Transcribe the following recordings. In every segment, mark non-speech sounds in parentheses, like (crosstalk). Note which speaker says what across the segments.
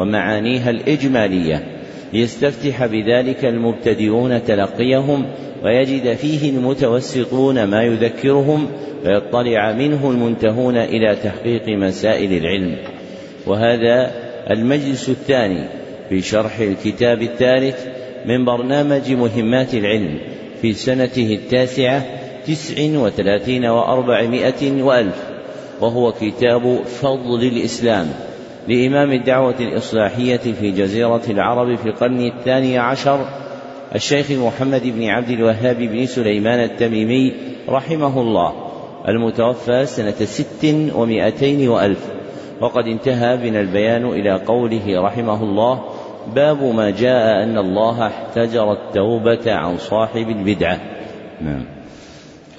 Speaker 1: ومعانيها الإجمالية ليستفتح بذلك المبتدئون تلقيهم ويجد فيه المتوسطون ما يذكرهم ويطلع منه المنتهون إلى تحقيق مسائل العلم. وهذا المجلس الثاني في شرح الكتاب الثالث من برنامج مهمات العلم في سنته التاسعة تسع وثلاثين وأربعمائة وألف وهو كتاب فضل الإسلام. لإمام الدعوة الإصلاحية في جزيرة العرب في القرن الثاني عشر الشيخ محمد بن عبد الوهاب بن سليمان التميمي رحمه الله المتوفى سنة ست ومائتين وألف. وقد انتهى بنا البيان إلى قوله رحمه الله باب ما جاء أن الله احتجر التوبة عن صاحب البدعة. نعم.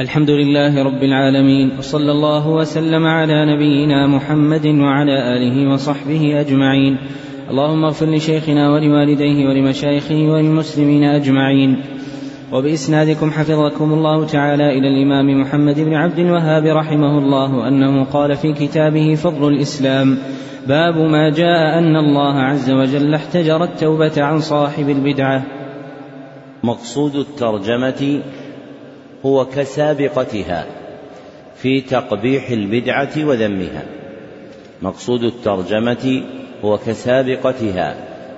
Speaker 2: الحمد لله رب العالمين وصلى الله وسلم على نبينا محمد وعلى آله وصحبه أجمعين. اللهم اغفر لشيخنا ولوالديه ولمشايخه وللمسلمين أجمعين. وبإسنادكم حفظكم الله تعالى إلى الإمام محمد بن عبد الوهاب رحمه الله أنه قال في كتابه فضل الإسلام باب ما جاء أن الله عز وجل احتجر التوبة عن صاحب البدعة.
Speaker 1: مقصود الترجمة هو كسابقتها في تقبيح البدعة وذمها. مقصود الترجمة هو كسابقتها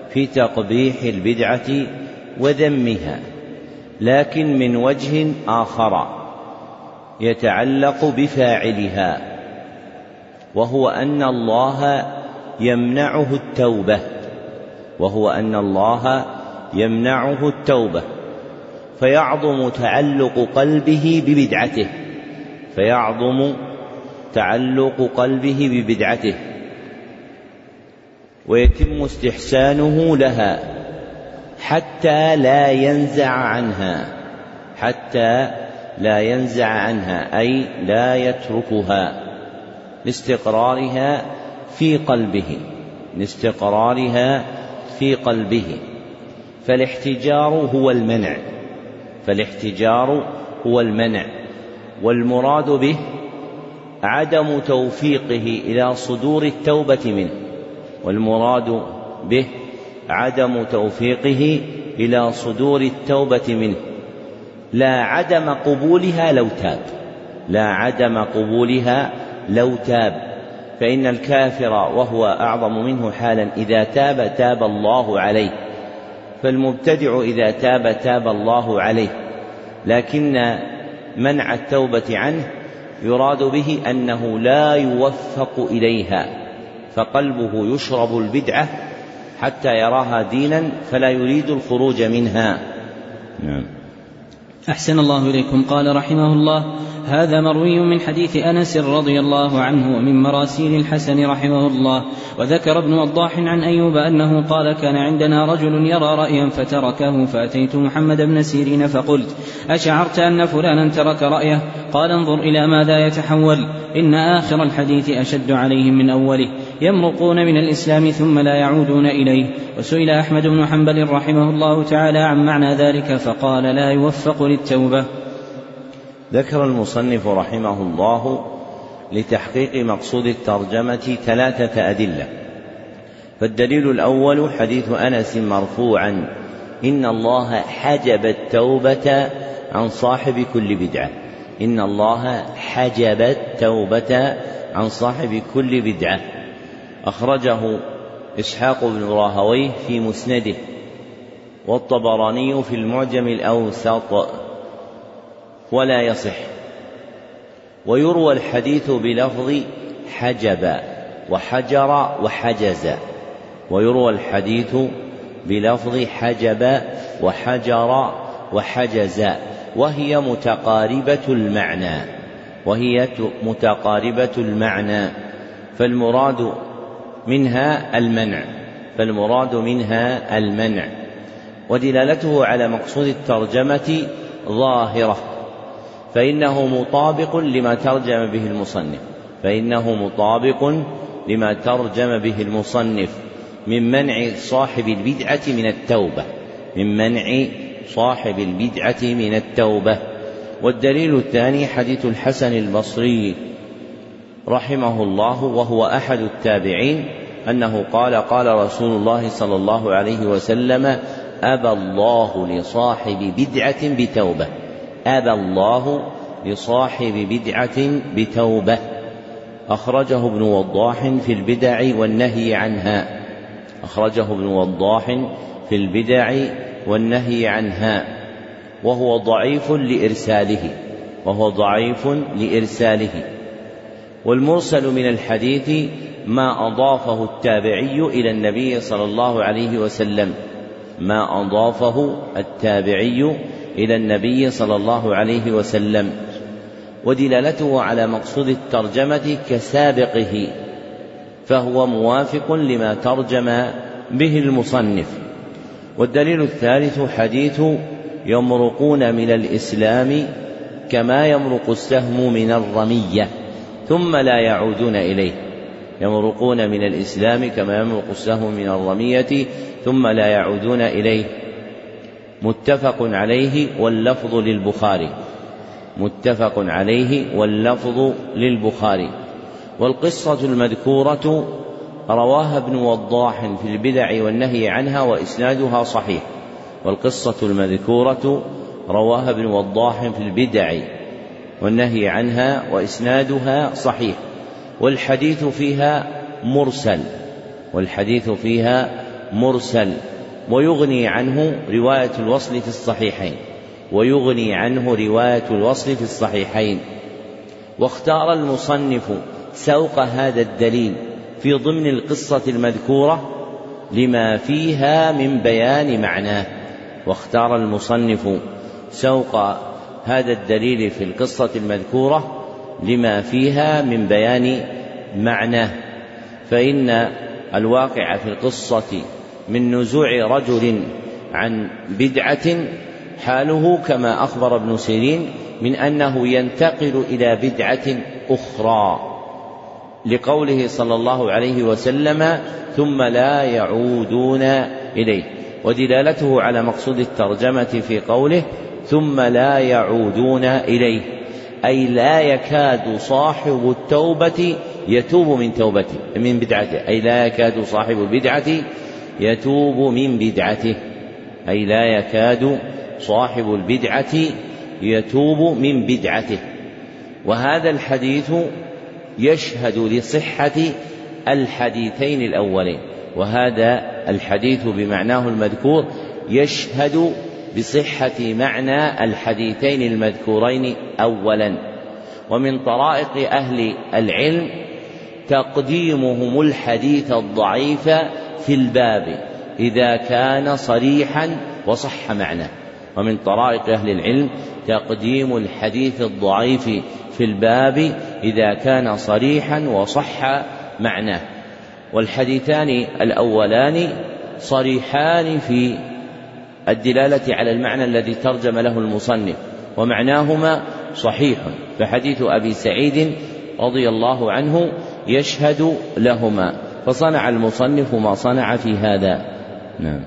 Speaker 1: في تقبيح البدعة وذمها لكن من وجه آخر يتعلق بفاعلها وهو أن الله يمنعه التوبة وهو أن الله يمنعه التوبة. فيعظم تعلق قلبه ببدعته. فيعظم تعلق قلبه ببدعته. ويتم استحسانه لها حتى لا ينزع عنها. حتى لا ينزع عنها أي لا يتركها. لاستقرارها في قلبه. لاستقرارها في قلبه. فالاحتجار هو المنع. فالاحتجار هو المنع والمراد به عدم توفيقه إلى صدور التوبة منه والمراد به عدم توفيقه إلى صدور التوبة منه. لا عدم قبولها لو تاب لا عدم قبولها لو تاب. فإن الكافر وهو أعظم منه حالا إذا تاب تاب الله عليه. فالمبتدع إذا تاب تاب الله عليه. لكن منع التوبة عنه يراد به أنه لا يوفق إليها فقلبه يشرب البدعة حتى يراها دينا فلا يريد الخروج منها.
Speaker 2: نعم. أحسن الله إليكم. قال رحمه الله هذا مروي من حديث أنس رضي الله عنه ومن مراسيل الحسن رحمه الله وذكر ابن وضاح عن أيوب أنه قال كان عندنا رجل يرى رأيا فتركه فأتيت محمد بن سيرين فقلت أشعرت أن فلانا ترك رأيه؟ قال انظر إلى ماذا يتحول إن آخر الحديث أشد عليهم من أوله. يمرقون من الإسلام ثم لا يعودون إليه. وسئل أحمد بن حنبل رحمه الله تعالى عن معنى ذلك فقال لا يوفق للتوبة.
Speaker 1: ذكر المصنف رحمه الله لتحقيق مقصود الترجمة ثلاثة أدلة. فالدليل الأول حديث أنس مرفوعا إن الله حجب التوبة عن صاحب كل بدعة. إن الله حجب التوبة عن صاحب كل بدعة. أخرجه إسحاق بن راهويه في مسنده والطبراني في المعجم الأوسط ولا يصح. ويروى الحديث بلفظ حجب وحجر وحجز. ويروى الحديث بلفظ حجب وحجر وحجز. وهي متقاربة المعنى وهي متقاربة المعنى. فالمراد منها المنع فالمراد منها المنع. ودلالته على مقصود الترجمة ظاهرة فإنه مطابق لما ترجم به المصنف فإنه مطابق لما ترجم به المصنف من منع صاحب البدعة من التوبة من منع صاحب البدعة من التوبة. والدليل الثاني حديث الحسن البصري رحمه الله وهو أحد التابعين أنه قال قال رسول الله صلى الله عليه وسلم أبى الله لصاحب بدعة بتوبة. أبى الله لصاحب بدعة بتوبة. أخرجه ابن وضاح في البدع والنهي عنها. أخرجه ابن وضاح في البدع والنهي عنها. وهو ضعيف لإرساله. وهو ضعيف لإرساله. والمرسل من الحديث ما أضافه التابعي إلى النبي صلى الله عليه وسلم. ما أضافه التابعي إلى النبي صلى الله عليه وسلم. ودلالته على مقصود الترجمة كسابقه فهو موافق لما ترجم به المصنف. والدليل الثالث حديث يمرقون من الإسلام كما يمرق السهم من الرمية. ثم لا يعودون إليه. يمرقون من الإسلام كما يمرق السهم من الرمية ثم لا يعودون إليه. متفق عليه واللفظ للبخاري. متفق عليه واللفظ للبخاري. والقصة المذكورة رواها ابن وضاح في البدع والنهي عنها وإسنادها صحيح. والقصة المذكورة رواها ابن وضاح في البدع. والنهي عنها وإسنادها صحيح. والحديث فيها مرسل. والحديث فيها مرسل. ويغني عنه رواية الوصل في الصحيحين. ويغني عنه رواية الوصل في الصحيحين. واختار المصنف سوق هذا الدليل في ضمن القصة المذكورة لما فيها من بيان معناه. واختار المصنف سوق هذا الدليل في القصة المذكورة لما فيها من بيان معناه فإن الواقع في القصة من نزوع رجل عن بدعة حاله كما أخبر ابن سيرين من أنه ينتقل إلى بدعة أخرى لقوله صلى الله عليه وسلم ثم لا يعودون إليه. ودلالته على مقصود الترجمة في قوله ثم لا يعودون إليه. أي لا يكاد صاحب التوبة يتوب من توبته من بدعته. أي لا يكاد صاحب البدعة يتوب من بدعته. أي لا يكاد صاحب البدعة يتوب من بدعته. وهذا الحديث يشهد لصحة الحديثين الأولين. وهذا الحديث بمعناه المذكور يشهد بصحة معنى الحديثين المذكورين أولا. ومن طرائق أهل العلم تقديمهم الحديث الضعيف في الباب إذا كان صريحا وصح معناه ومن طرائق أهل العلم تقديم الحديث الضعيف في الباب إذا كان صريحا وصح معناه. والحديثان الأولان صريحان في الدلالة على المعنى الذي ترجم له المصنف ومعناهما صحيح فحديث أبي سعيد رضي الله عنه يشهد لهما فصنع المصنف ما صنع في هذا. نعم.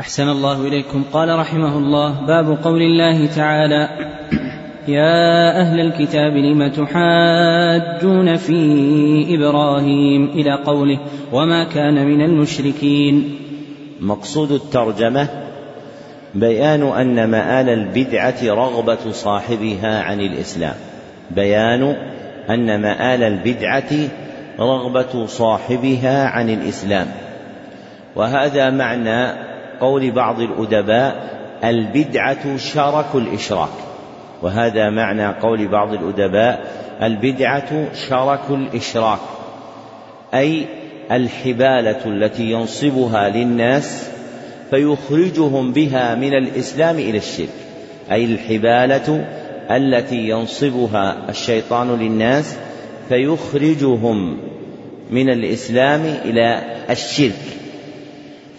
Speaker 2: أحسن الله إليكم. قال رحمه الله باب قول الله تعالى يا أهل الكتاب لم تحاجون في إبراهيم إلى قوله وما كان من المشركين.
Speaker 1: مقصود الترجمة بيان أن مآل البدعة رغبة صاحبها عن الإسلام. بيان أن مآل البدعة رغبة صاحبها عن الإسلام. وهذا معنى قول بعض الأدباء البدعة شرك الإشراك. وهذا معنى قول بعض الأدباء البدعة شرك الإشراك. أي الحبالة التي ينصبها للناس فيخرجهم بها من الإسلام إلى الشرك. أي الحبالة التي ينصبها الشيطان للناس فيخرجهم من الإسلام إلى الشرك.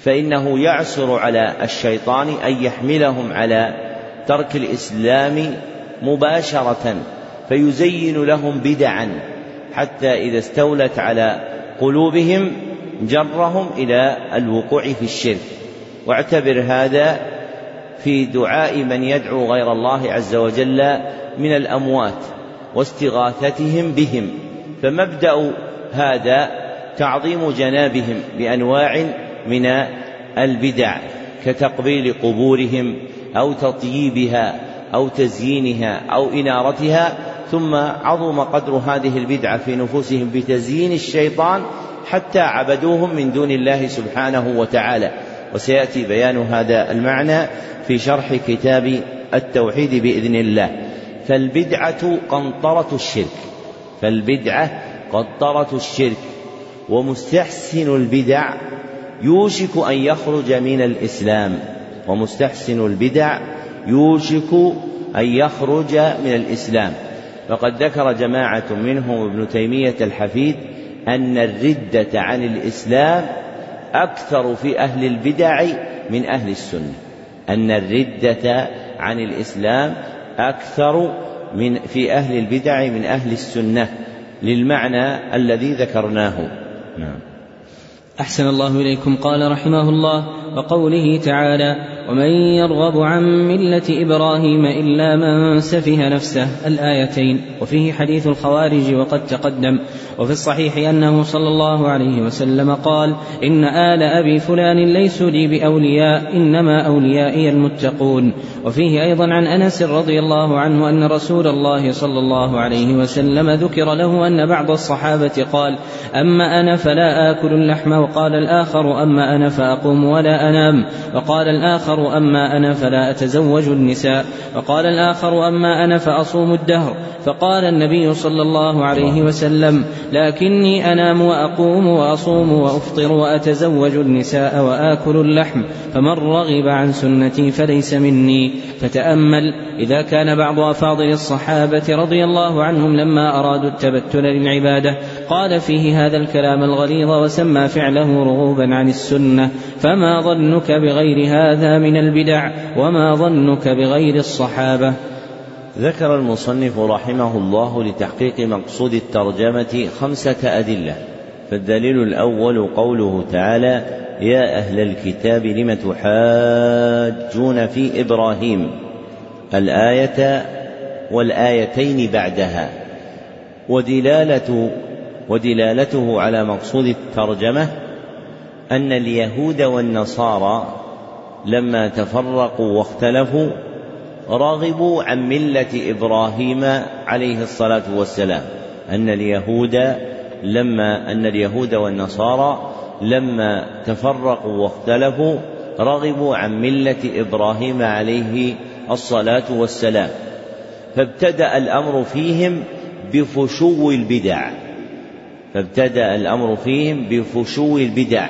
Speaker 1: فإنه يعسر على الشيطان أن يحملهم على ترك الإسلام مباشرة فيزين لهم بدعا حتى إذا استولت على قلوبهم جرهم إلى الوقوع في الشرك. واعتبر هذا في دعاء من يدعو غير الله عز وجل من الأموات واستغاثتهم بهم. فمبدأ هذا تعظيم جنابهم بأنواع من البدع كتقبيل قبورهم أو تطييبها أو تزيينها أو إنارتها ثم عظم قدر هذه البدعة في نفوسهم بتزيين الشيطان حتى عبدوهم من دون الله سبحانه وتعالى. وسيأتي بيان هذا المعنى في شرح كتاب التوحيد بإذن الله. فالبدعة قنطرة الشرك. فالبدعة قنطرة الشرك. ومستحسن البدع يوشك أن يخرج من الإسلام. ومستحسن البدع يوشك أن يخرج من الإسلام. فقد ذكر جماعة منهم ابن تيمية الحفيد أن الردة عن الإسلام أكثر في أهل البدع من أهل السنة. أن الردة عن الإسلام أكثر من في أهل البدع من أهل السنة للمعنى الذي ذكرناه. نعم.
Speaker 2: أحسن الله إليكم. قال رحمه الله وقوله تعالى ومن يرغب عن ملة إبراهيم إلا من سفه نفسه الآيتين وفيه حديث الخوارج وقد تقدم وفي الصحيح أنه صلى الله عليه وسلم قال إن آل أبي فلان ليسوا لي بأولياء إنما أوليائي المتقون وفيه أيضا عن أنس رضي الله عنه أن رسول الله صلى الله عليه وسلم ذكر له أن بعض الصحابة قال أما أنا فلا آكل اللحم وقال الآخر أما أنا فأقوم ولا أنام. وقال الآخر أما أنا فلا أتزوج النساء. وقال الآخر أما أنا فأصوم الدهر. فقال النبي صلى الله عليه وسلم لكني أنام وأقوم وأصوم وأفطر وأتزوج النساء وآكل اللحم فمن رغب عن سنتي فليس مني. فتأمل إذا كان بعض أفاضل الصحابة رضي الله عنهم لما أرادوا التبتل للعبادة قال فيه هذا الكلام الغليظ وسمى فعله رغوبا عن السنة فما ظنك بغير هذا من البدع وما ظنك بغير الصحابة.
Speaker 1: ذكر المصنف رحمه الله لتحقيق مقصود الترجمة خمسة أدلة فالدليل الأول قوله تعالى يا أهل الكتاب لم تحاجون في إبراهيم؟ الآية والآيتين بعدها. ودلالة ودلالته على مقصود الترجمة أن اليهود والنصارى لما تفرقوا واختلفوا رغبوا عن ملة إبراهيم عليه الصلاة والسلام. أن اليهود لما أن اليهود والنصارى لما تفرقوا واختلفوا رغبوا عن ملة إبراهيم عليه الصلاة والسلام. فابتدأ الأمر فيهم بفشو البدع. فابتدأ الأمر فيهم بفشو البدع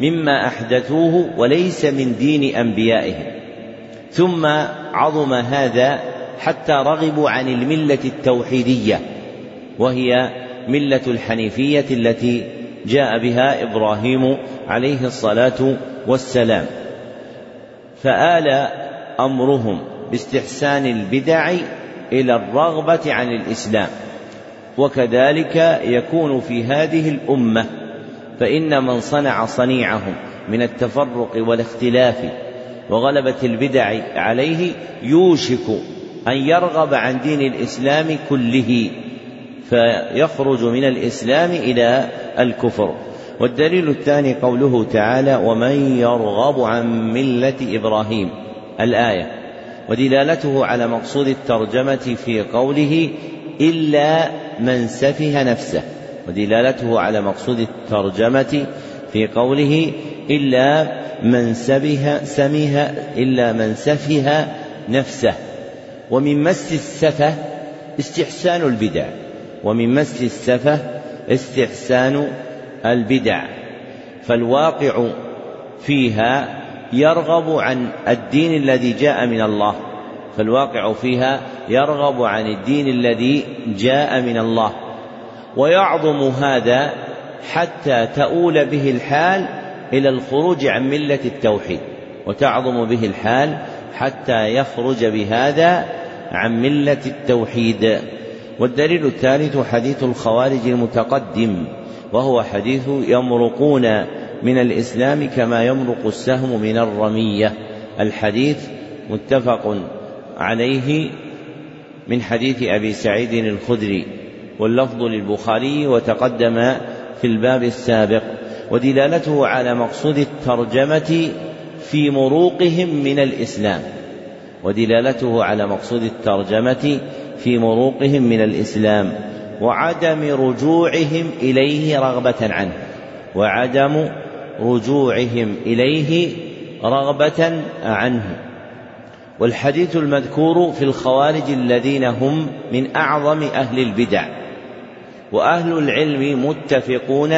Speaker 1: مما أحدثوه وليس من دين أنبيائهم. ثم عظم هذا حتى رغبوا عن الملة التوحيدية وهي ملة الحنيفية التي جاء بها إبراهيم عليه الصلاة والسلام. فآل أمرهم باستحسان البدع إلى الرغبة عن الإسلام. وكذلك يكون في هذه الأمة فإن من صنع صنيعهم من التفرق والاختلاف وغلبة البدع عليه يوشك أن يرغب عن دين الإسلام كله فيخرج من الإسلام إلى الكفر. والدليل الثاني قوله تعالى ومن يرغب عن ملة إبراهيم الآية. ودلالته على مقصود الترجمة في قوله إلا من سفه نفسه ودلالته على مقصود الترجمة في قوله إلا من سبه سمه إلا من سفه نفسه. ومن مس السفه استحسان البدع ومن مس السفه استحسان البدع. فالواقع فيها يرغب عن الدين الذي جاء من الله. فالواقع فيها يرغب عن الدين الذي جاء من الله. ويعظم هذا حتى تؤول به الحال إلى الخروج عن ملة التوحيد. وتعظم به الحال حتى يخرج بهذا عن ملة التوحيد. والدليل الثالث حديث الخوارج المتقدم وهو حديث يمرقون من الإسلام كما يمرق السهم من الرمية. الحديث متفق عليه من حديث أبي سعيد الخدري واللفظ للبخاري وتقدم في الباب السابق ودلالته على مقصود الترجمة في مروقهم من الإسلام ودلالته على مقصود الترجمة في مروقهم من الإسلام وعدم رجوعهم إليه رغبة عنه وعدم رجوعهم إليه رغبة عنه. والحديث المذكور في الخوارج الذين هم من أعظم أهل البدع. وأهل العلم متفقون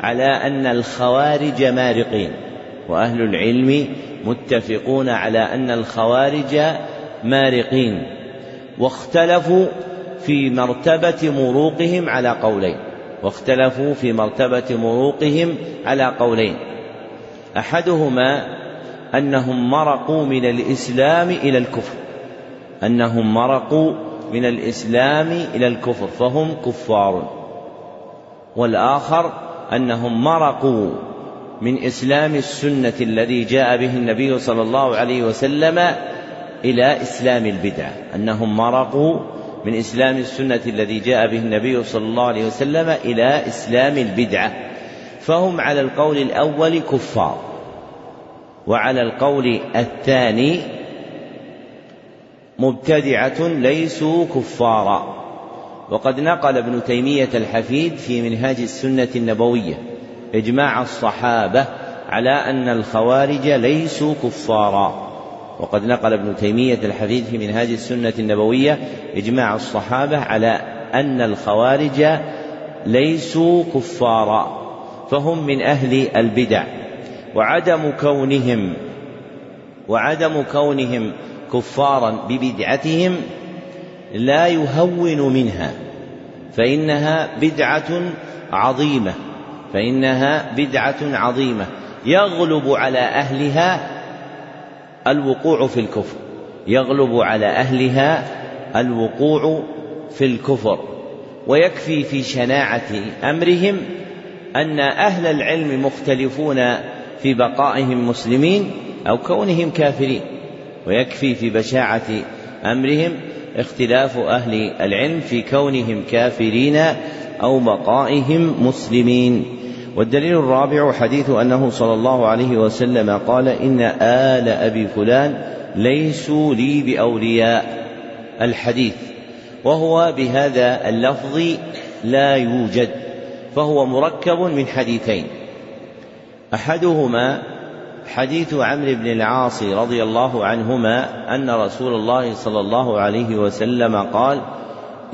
Speaker 1: على أن الخوارج مارقين. وأهل العلم متفقون على أن الخوارج مارقين. واختلفوا في مرتبة مروقهم على قولين. واختلفوا في مرتبة مروقهم على قولين. أحدهما أنهم مرقوا من الإسلام إلى الكفر. أنهم مرقوا من الإسلام إلى الكفر فهم كفار. والآخر أنهم مرقوا من إسلام السنة الذي جاء به النبي صلى الله عليه وسلم إلى إسلام البدعة أنهم مرقوا من إسلام السنة الذي جاء به النبي صلى الله عليه وسلم إلى إسلام البدعة فهم على القول الأول كفار. وعلى القول الثاني مبتدعة ليسوا كفارا. وقد نقل ابن تيمية الحفيد في منهاج السنة النبوية إجماع الصحابة على أن الخوارج ليسوا كفارا. وقد نقل ابن تيمية الحديث في منهاج السنة النبوية إجماع الصحابة على أن الخوارج ليسوا كفارا. فهم من أهل البدع. وعدم كونهم وعدم كونهم كفارا ببدعتهم لا يهون منها فإنها بدعة عظيمة فإنها بدعة عظيمة يغلب على أهلها الوقوع في الكفر يغلب على أهلها الوقوع في الكفر ويكفي في شناعة أمرهم أن أهل العلم مختلفون في بقائهم مسلمين أو كونهم كافرين ويكفي في بشاعة أمرهم اختلاف أهل العلم في كونهم كافرين أو بقائهم مسلمين. والدليل الرابع حديث أنه صلى الله عليه وسلم قال إن آل أبي فلان ليسوا لي بأولياء. الحديث وهو بهذا اللفظ لا يوجد فهو مركب من حديثين أحدهما حديث عمرو بن العاص رضي الله عنهما أن رسول الله صلى الله عليه وسلم قال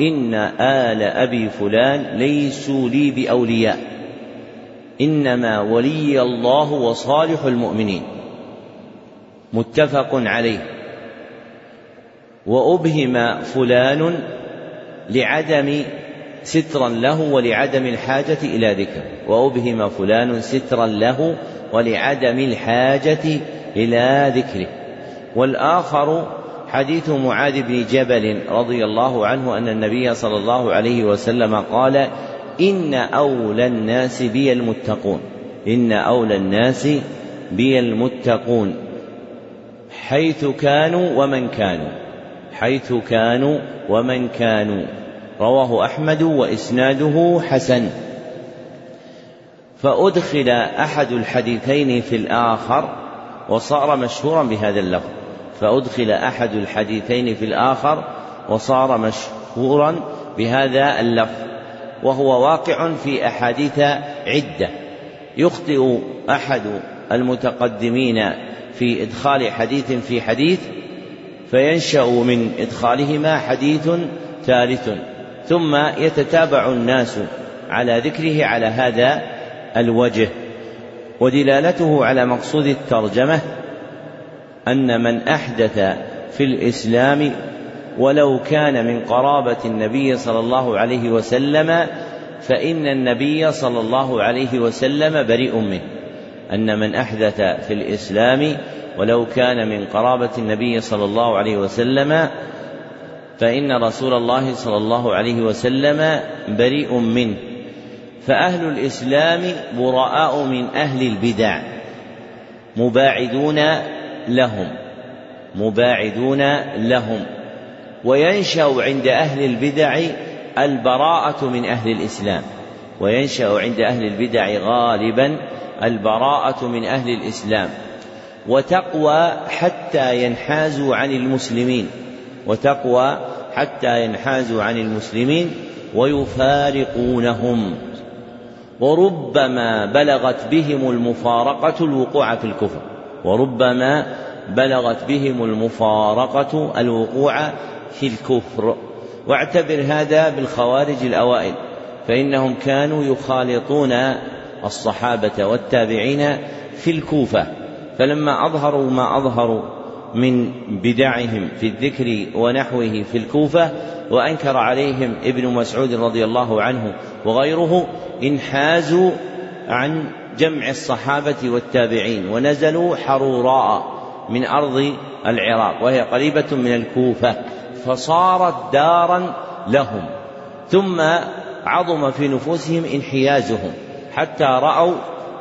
Speaker 1: إن آل أبي فلان ليسوا لي بأولياء. إنما ولي الله وصالح المؤمنين. متفق عليه. وأبهم فلان لعدم سترا له ولعدم الحاجة إلى ذكر. وابهم فلان سترا له ولعدم الحاجة إلى ذكره. والآخر حديث معاذ بن جبل رضي الله عنه أن النبي صلى الله عليه وسلم قال إن أولى الناس بي المتقون. إن أولى الناس بي المتقون. حيث كانوا ومن كانوا. حيث كانوا ومن كانوا. رواه أحمد وإسناده حسن. فأدخل أحد الحديثين في الآخر وصار مشهورا بهذا اللفظ. فأدخل أحد الحديثين في الآخر وصار مشهورا بهذا اللفظ. وهو واقع في أحاديث عدة. يخطئ أحد المتقدمين في إدخال حديث في حديث فينشأ من إدخالهما حديث ثالث. ثم يتتابع الناس على ذكره على هذا الوجه. ودلالته على مقصود الترجمة أن من أحدث في الإسلام ولو كان من قرابة النبي صلى الله عليه وسلم فإن النبي صلى الله عليه وسلم بريء منه. أن من أحدث في الإسلام ولو كان من قرابة النبي صلى الله عليه وسلم فإن رسول الله صلى الله عليه وسلم بريء منه فأهل الإسلام براء من أهل البدع مباعدون لهم مباعدون لهم وينشأ عند أهل البدع البراءة من أهل الإسلام وينشأ عند أهل البدع غالبا البراءة من أهل الإسلام وتقوى حتى ينحازوا عن المسلمين وتقوى حتى ينحازوا عن المسلمين ويفارقونهم. وربما بلغت بهم المفارقة الوقوع في الكفر. وربما بلغت بهم المفارقة الوقوع في الكفر. واعتبر هذا بالخوارج الأوائل فإنهم كانوا يخالطون الصحابة والتابعين في الكوفة. فلما أظهروا ما أظهروا من بدعهم في الذكر ونحوه في الكوفة وأنكر عليهم ابن مسعود رضي الله عنه وغيره انحازوا عن جمع الصحابة والتابعين ونزلوا حروراء من أرض العراق وهي قريبة من الكوفة فصارت دارا لهم ثم عظم في نفوسهم انحيازهم حتى رأوا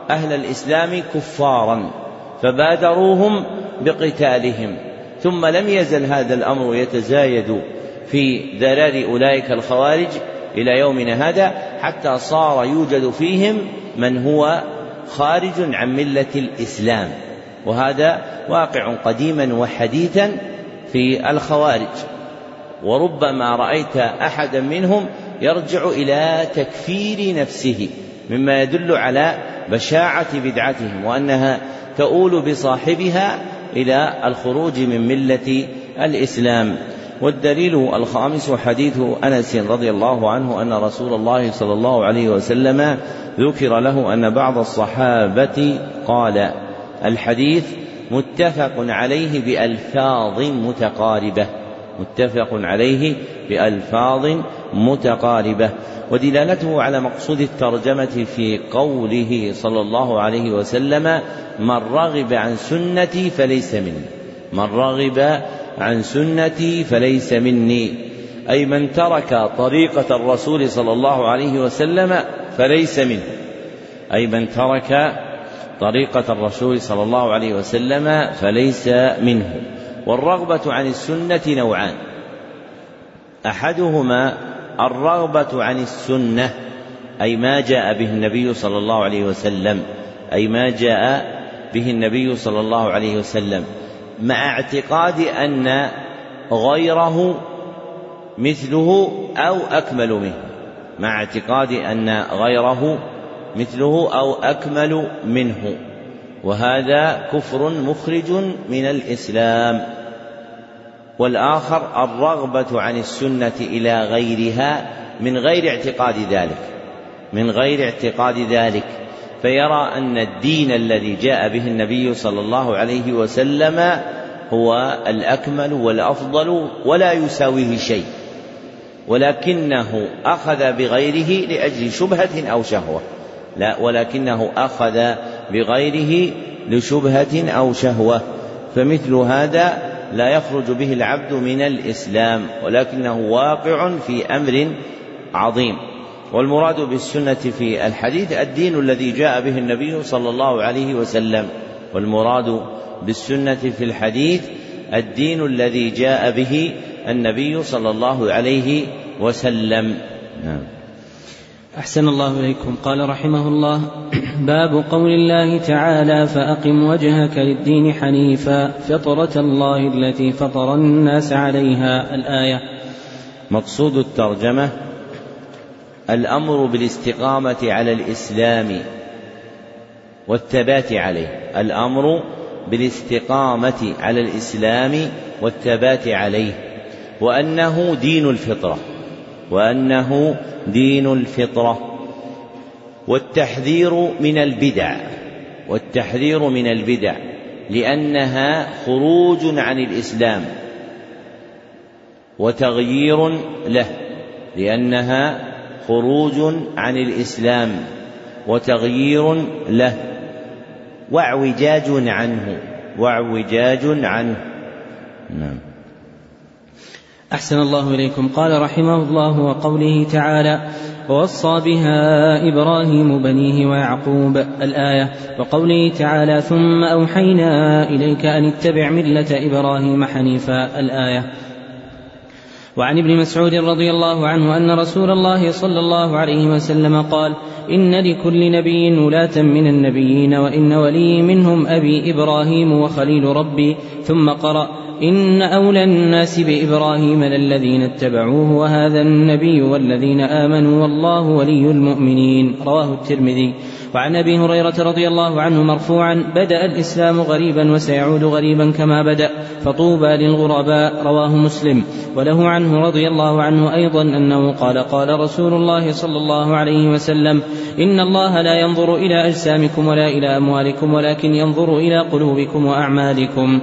Speaker 1: أهل الإسلام كفارا فبادروهم بقتالهم. ثم لم يزل هذا الأمر يتزايد في ذرار أولئك الخوارج إلى يومنا هذا حتى صار يوجد فيهم من هو خارج عن ملة الإسلام. وهذا واقع قديما وحديثا في الخوارج. وربما رأيت أحدا منهم يرجع إلى تكفير نفسه مما يدل على بشاعة بدعتهم وأنها تؤول بصاحبها إلى الخروج من ملة الإسلام. والدليل الخامس حديث أنس رضي الله عنه أن رسول الله صلى الله عليه وسلم ذكر له أن بعض الصحابة قال الحديث متفق عليه بألفاظ متقاربة متفق عليه بألفاظ متقاربة ودلالته على مقصود الترجمة في قوله صلى الله عليه وسلم من رغب عن سنتي فليس مني. من رغب عن سنتي فليس مني. أي من ترك طريقة الرسول صلى الله عليه وسلم فليس منه. أي من ترك طريقة الرسول صلى الله عليه وسلم فليس منه. والرغبة عن السنة نوعان. أحدهما الرغبة عن السنة أي ما جاء به النبي صلى الله عليه وسلم أي ما جاء به النبي صلى الله عليه وسلم مع اعتقاد أن غيره مثله أو أكمل منه مع اعتقاد أن غيره مثله أو أكمل منه وهذا كفر مخرج من الإسلام. والآخر الرغبة عن السنة إلى غيرها من غير اعتقاد ذلك من غير اعتقاد ذلك. فيرى أن الدين الذي جاء به النبي صلى الله عليه وسلم هو الأكمل والأفضل ولا يساويه شيء ولكنه أخذ بغيره لأجل شبهة أو شهوة. لا ولكنه أخذ بغيره لشبهة أو شهوة. فمثل هذا لا يخرج به العبد من الإسلام ولكنه واقع في أمر عظيم. والمراد بالسنة في الحديث الدين الذي جاء به النبي صلى الله عليه وسلم. والمراد بالسنة في الحديث الدين الذي جاء به النبي صلى الله عليه وسلم. نعم.
Speaker 2: أحسن الله إليكم. قال رحمه الله باب قول الله تعالى فأقم وجهك للدين حنيفا فطرة الله التي فطر الناس عليها. الآية.
Speaker 1: مقصود الترجمة الأمر بالاستقامة على الإسلام والثبات عليه. الأمر بالاستقامة على الإسلام والثبات عليه. وأنه دين الفطرة. وأنه دين الفطرة. والتحذير من البدع والتحذير من البدع لأنها خروج عن الإسلام. وتغيير له لأنها خروج عن الإسلام. وتغيير له واعوجاج عنه واعوجاج عنه. نعم.
Speaker 2: أحسن الله إليكم. قال رحمه الله وقوله تعالى ووصى بها إبراهيم بنيه ويعقوب الآية وقوله تعالى ثم أوحينا إليك أن اتبع ملة إبراهيم حنيفا الآية. وعن ابن مسعود رضي الله عنه أن رسول الله صلى الله عليه وسلم قال إن لكل نبي ولاة من النبيين وإن ولي منهم أبي إبراهيم وخليل ربي ثم قرأ إن أولى الناس بإبراهيم للذين اتبعوه وهذا النبي والذين آمنوا والله ولي المؤمنين. رواه الترمذي. وعن أبي هريرة رضي الله عنه مرفوعا بدأ الإسلام غريبا وسيعود غريبا كما بدأ فطوبى للغرباء رواه مسلم. وله عنه رضي الله عنه أيضا أنه قال قال رسول الله صلى الله عليه وسلم إن الله لا ينظر إلى أجسامكم ولا إلى أموالكم ولكن ينظر إلى قلوبكم وأعمالكم.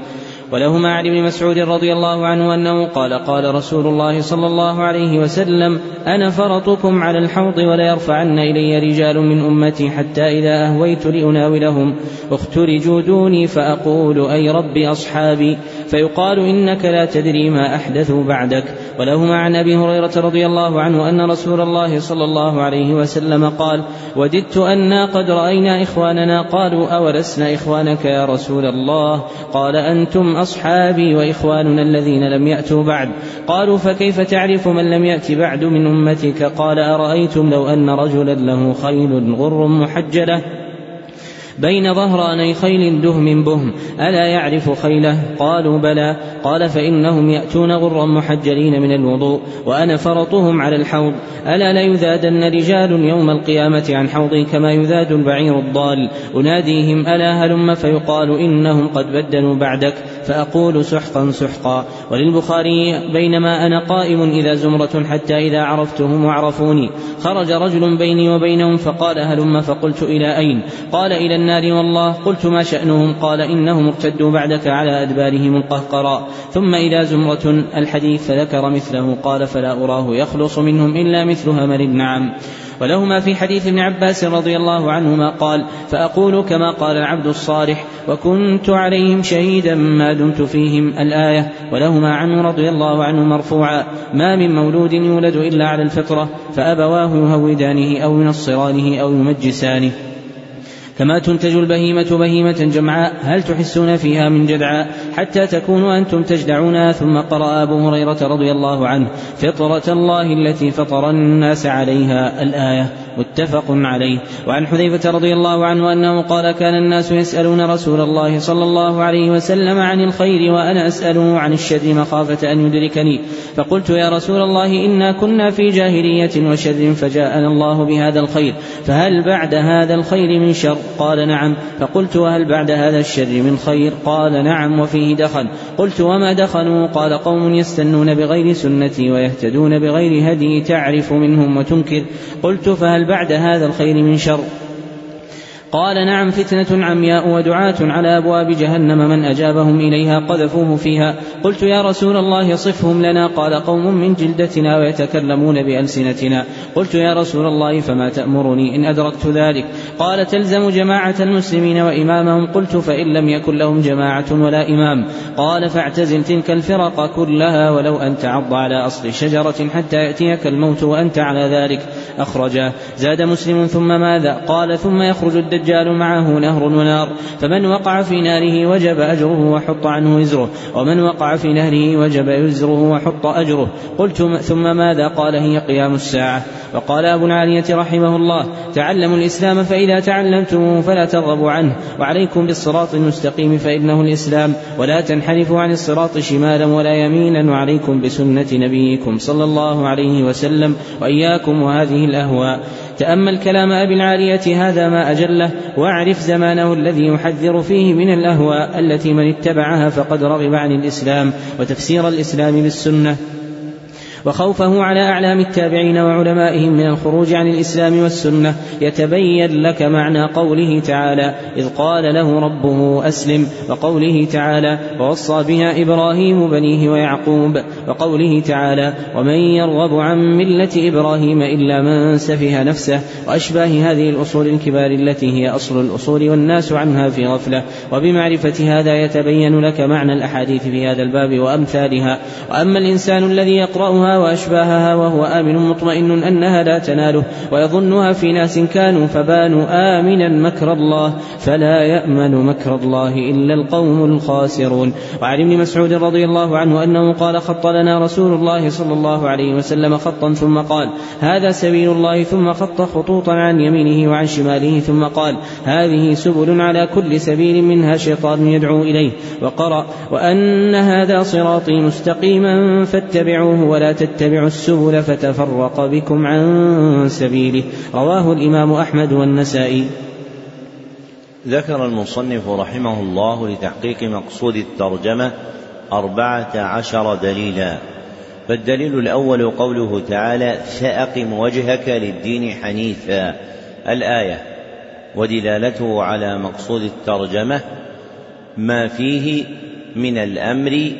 Speaker 2: ولهما عن ابن مسعود رضي الله عنه أنه قال قال رسول الله صلى الله عليه وسلم أنا فرطكم على الحوض ولا يرفعن إلي رجال من أمتي حتى إذا أهويت لأناولهم. اخترجوا دوني فأقول أي رب أصحابي. فيقال إنك لا تدري ما احدثوا بعدك. ولهما عن أبي هريرة رضي الله عنه أن رسول الله صلى الله عليه وسلم قال وددت أنا قد رأينا إخواننا قالوا أولسنا إخوانك يا رسول الله؟ قال أنتم أصحابي وإخواننا الذين لم يأتوا بعد. قالوا فكيف تعرف من لم يأت بعد من أمتك؟ قال أرأيتم لو أن رجلا له خيل غر محجلة. بين ظهراني خيل دهم بهم. ألا يعرف خيله؟ قالوا بلى. قال فإنهم يأتون غرا محجلين من الوضوء وأنا فرطهم على الحوض. ألا ليذادن رجال يوم القيامة عن حوضي كما يذاد البعير الضال؟ أناديهم ألا هلم؟ فيقال إنهم قد بدلوا بعدك. فأقول سحقا سحقا. وللبخاري بينما أنا قائم إذا زمرة حتى إذا عرفتهم وعرفوني. خرج رجل بيني وبينهم فقال هلم؟ فقلت إلى أين؟ قال إلى النار والله قلت ما شأنهم؟ قال إنهم ارتدوا بعدك على أدبارهم القهقراء. ثم إذا زمرة الحديث فذكر مثله قال فلا أراه يخلص منهم إلا مثل همل النعم. ولهما في حديث ابن عباس رضي الله عنهما قال فأقول كما قال العبد الصالح وكنت عليهم شهيدا ما دمت فيهم الآية. ولهما عنه رضي الله عنه مرفوعا ما من مولود يولد إلا على الفطرة فأبواه يهودانه أو ينصرانه أو يمجسانه. كما تنتج البهيمة بهيمة جمعاء هل تحسون فيها من جدعاء حتى تكونوا أنتم تجدعونها ثم قرأ أبو هريرة رضي الله عنه فطرة الله التي فطر الناس عليها الآية. متفق عليه. وعن حذيفة رضي الله عنه أنه قال كان الناس يسألون رسول الله صلى الله عليه وسلم عن الخير وأنا أسأله عن الشر مخافة أن يدركني. فقلت يا رسول الله إنا كنا في جاهلية وشر فجاءنا الله بهذا الخير. فهل بعد هذا الخير من شر؟ قال نعم. فقلت وهل بعد هذا الشر من خير؟ قال نعم وفيه دخل. قلت وما دخلوا؟ قال قوم يستنون بغير سنتي ويهتدون بغير هدي تعرف منهم وتنكر. قلت فهل بعد هذا الخير من شر. قال نعم فتنة عمياء ودعاة على أبواب جهنم من أجابهم إليها قذفوه فيها. قلت يا رسول الله صفهم لنا. قال قوم من جلدتنا ويتكلمون بألسنتنا. قلت يا رسول الله فما تأمرني إن أدركت ذلك؟ قال تلزم جماعة المسلمين وإمامهم. قلت فإن لم يكن لهم جماعة ولا إمام. قال فاعتزل تلك الفرق كلها ولو أن تعض على أصل شجرة حتى يأتيك الموت وأنت على ذلك. أخرجاه زاد مسلم ثم ماذا؟ قال ثم يخرج الدجال معه نهر ونار. فمن وقع في ناره وجب أجره وحط عنه وزره. ومن وقع في نهره وجب وزره وحط أجره. قلت ثم ماذا قال؟ هي قيام الساعة. وقال أبو العالية رحمه الله تعلموا الإسلام فإذا تعلمتموه فلا ترغبوا عنه. وعليكم بالصراط المستقيم فإنه الإسلام. ولا تنحرفوا عن الصراط شمالا ولا يمينا. وعليكم بسنة نبيكم صلى الله عليه وسلم. وإياكم وهذه الأهواء. تأمل كلام أبي العالية هذا ما أجله واعرف زمانه الذي يحذر فيه من الأهواء التي من اتبعها فقد رغب عن الإسلام وتفسير الإسلام بالسنة. وخوفه على أعلام التابعين وعلمائهم من الخروج عن الإسلام والسنة. يتبين لك معنى قوله تعالى إذ قال له ربه أسلم وقوله تعالى ووصى بها إبراهيم بنيه ويعقوب وقوله تعالى ومن يرغب عن ملة إبراهيم إلا من سفه نفسه. وأشباه هذه الأصول الكبار التي هي أصل الأصول والناس عنها في غفلة. وبمعرفة هذا يتبين لك معنى الأحاديث في هذا الباب وأمثالها. وأما الإنسان الذي يقرأها وأشباهها وهو آمن مطمئن أنها لا تناله ويظنها في ناس كانوا فبانوا آمنا مكر الله فلا يأمن مكر الله إلا القوم الخاسرون. وعن ابن مسعود رضي الله عنه أنه قال خط لنا رسول الله صلى الله عليه وسلم خطا ثم قال هذا سبيل الله ثم خط خطوطا عن يمينه وعن شماله ثم قال هذه سبل على كل سبيل منها شيطان يدعو إليه. وقرأ وأن هذا صراطي مستقيما فاتبعوه ولا تتبعوا السبل فتفرق بكم عن سبيله. رواه الإمام أحمد والنسائي.
Speaker 1: ذكر المصنف رحمه الله لتحقيق مقصود الترجمة أربعة عشر دليلا. فالدليل الأول قوله تعالى فأقم وجهك للدين حنيفا الآية ودلالته على مقصود الترجمة ما فيه من الأمر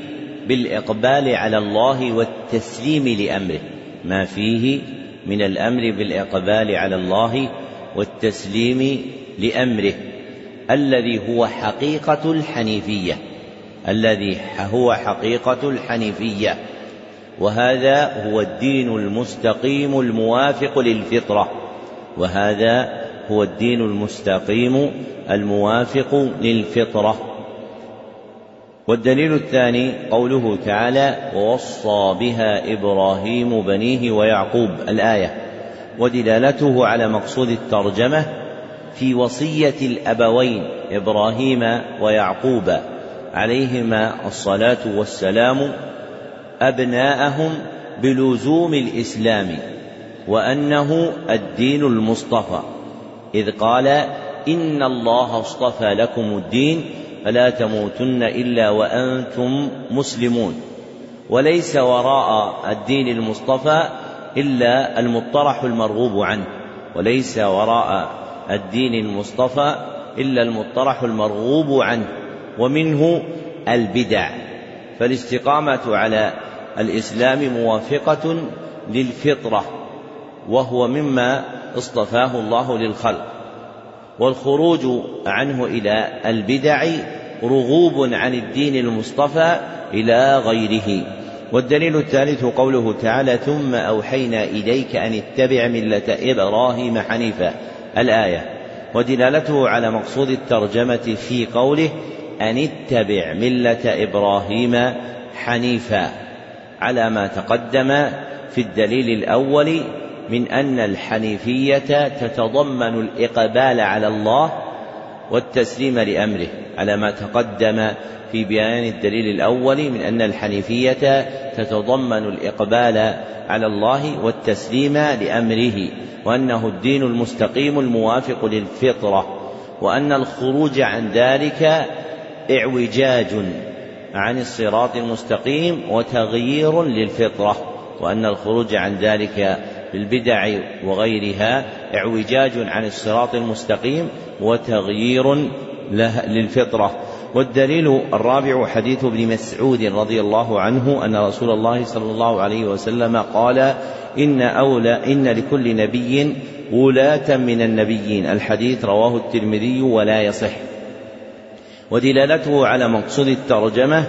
Speaker 1: بالإقبال على الله والتسليم لأمره. ما فيه من الأمر بالإقبال على الله والتسليم لأمره. الذي هو حقيقة الحنيفية. الذي هو حقيقة الحنيفية. وهذا هو الدين المستقيم الموافق للفطرة. وهذا هو الدين المستقيم الموافق للفطرة. والدليل الثاني قوله تعالى ووصى بها إبراهيم بنيه ويعقوب الآية. ودلالته على مقصود الترجمة في وصية الأبوين إبراهيم ويعقوب عليهما الصلاة والسلام أبناءهم بلزوم الإسلام وأنه الدين المصطفى إذ قال إن الله اصطفى لكم الدين فلا تموتن إلا وأنتم مسلمون. وليس وراء الدين المصطفى إلا المطرح المرغوب عنه. وليس وراء الدين المصطفى إلا المطرح المرغوب عنه. ومنه البدع. فالاستقامة على الإسلام موافقة للفطرة وهو مما اصطفاه الله للخلق. والخروج عنه إلى البدع رغوب عن الدين المصطفى إلى غيره. والدليل الثالث قوله تعالى ثم أوحينا إليك أن اتبع ملة إبراهيم حنيفا. الآية. ودلالته على مقصود الترجمة في قوله أن اتبع ملة إبراهيم حنيفا. على ما تقدم في الدليل الأول من أن الحنيفية تتضمن الإقبال على الله والتسليم لأمره على ما تقدم في بيان الدليل الأول من أن الحنيفية تتضمن الإقبال على الله والتسليم لأمره وأنه الدين المستقيم الموافق للفطرة وأن الخروج عن ذلك اعوجاج عن الصراط المستقيم وتغيير للفطرة وأن الخروج عن ذلك بالبدع وغيرها اعوجاج عن الصراط المستقيم وتغيير للفطرة. والدليل الرابع حديث ابن مسعود رضي الله عنه أن رسول الله صلى الله عليه وسلم قال إن أولى إن لكل نبي ولاة من النبيين. الحديث رواه الترمذي ولا يصح. ودلالته على مقصود الترجمة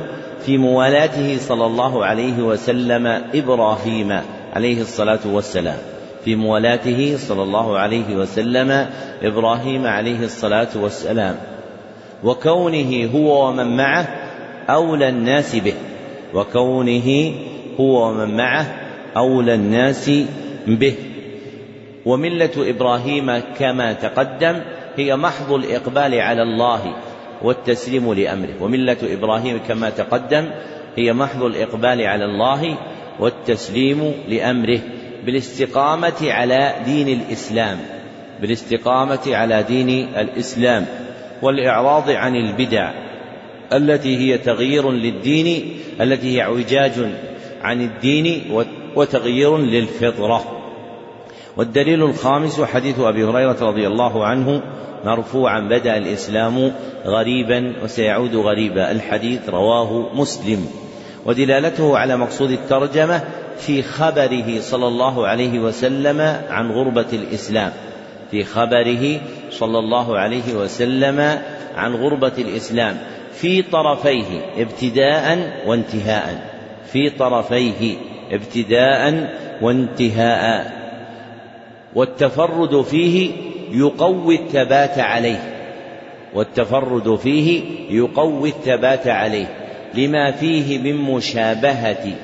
Speaker 1: في موالاته صلى الله عليه وسلم إبراهيم. عليه الصلاة والسلام. في موالاته صلى الله عليه وسلم إبراهيم عليه الصلاة والسلام. وكونه هو ومن معه أولى الناس به. وكونه هو ومن معه أولى الناس به. وملة إبراهيم كما تقدم هي محض الإقبال على الله والتسليم لأمره. وملة إبراهيم كما تقدم هي محض الإقبال على الله والتسليم لأمره بالاستقامة على دين الإسلام بالاستقامة على دين الإسلام والإعراض عن البدع التي هي تغيير للدين التي هي اعوجاج عن الدين وتغيير للفطرة. والدليل الخامس حديث أبي هريرة رضي الله عنه مرفوعا بدأ الإسلام غريبا وسيعود غريبا. الحديث رواه مسلم. ودلالته على مقصود الترجمة في خبره صلى الله عليه وسلم عن غربة الإسلام. في خبره صلى الله عليه وسلم عن غربة الإسلام. في طرفيه ابتداء وانتهاء. في طرفيه ابتداء وانتهاء. والتفرد فيه يقوي الثبات عليه. والتفرد فيه يقوي الثبات عليه. لما فيه من مشابهة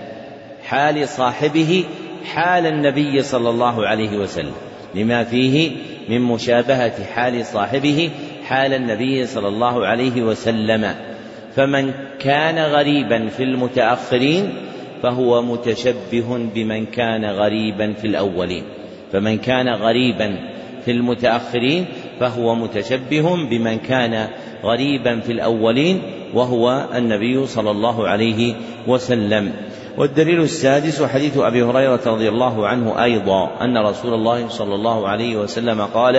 Speaker 1: حال صاحبه حال النبي صلى الله عليه وسلم. لما فيه من مشابهة حال صاحبه حال النبي صلى الله عليه وسلم. فمن كان غريبا في المتأخرين فهو متشبه بمن كان غريبا في الأولين. فمن كان غريبا في المتأخرين فهو متشبه بمن كان غريبا في الأولين. وهو النبي صلى الله عليه وسلم. والدليل السادس حديث أبي هريرة رضي الله عنه أيضا أن رسول الله صلى الله عليه وسلم قال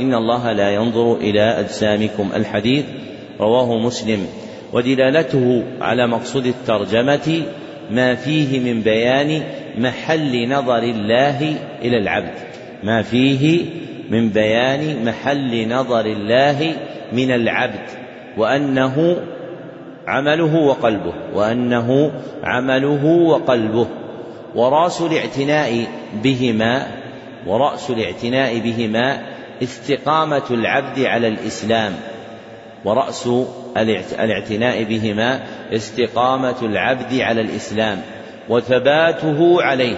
Speaker 1: إن الله لا ينظر إلى أجسامكم. الحديث رواه مسلم. ودلالته على مقصود الترجمة ما فيه من بيان محل نظر الله إلى العبد. ما فيه من بيان محل نظر الله من العبد وأنه عمله وقلبه وأنه عمله وقلبه ورأس الاعتناء بهما ورأس الاعتناء بهما استقامة العبد على الإسلام ورأس الاعتناء بهما استقامة العبد على الإسلام وثباته عليه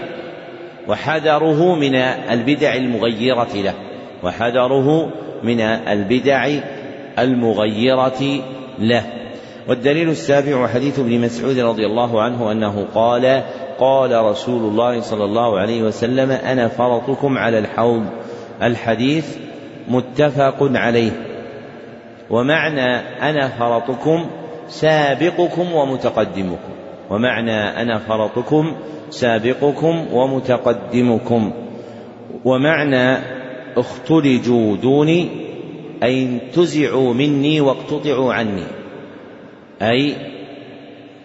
Speaker 1: وحذره من البدع المغيرة له وحذره من البدع المغيرة له. والدليل السابع حديث ابن مسعود رضي الله عنه أنه قال قال رسول الله صلى الله عليه وسلم أنا فرطكم على الحوض. الحديث متفق عليه. ومعنى أنا فرطكم سابقكم ومتقدمكم. ومعنى أنا فرطكم سابقكم ومتقدمكم. ومعنى اختلجوا دوني أي انتزعوا مني واقتطعوا عني. أي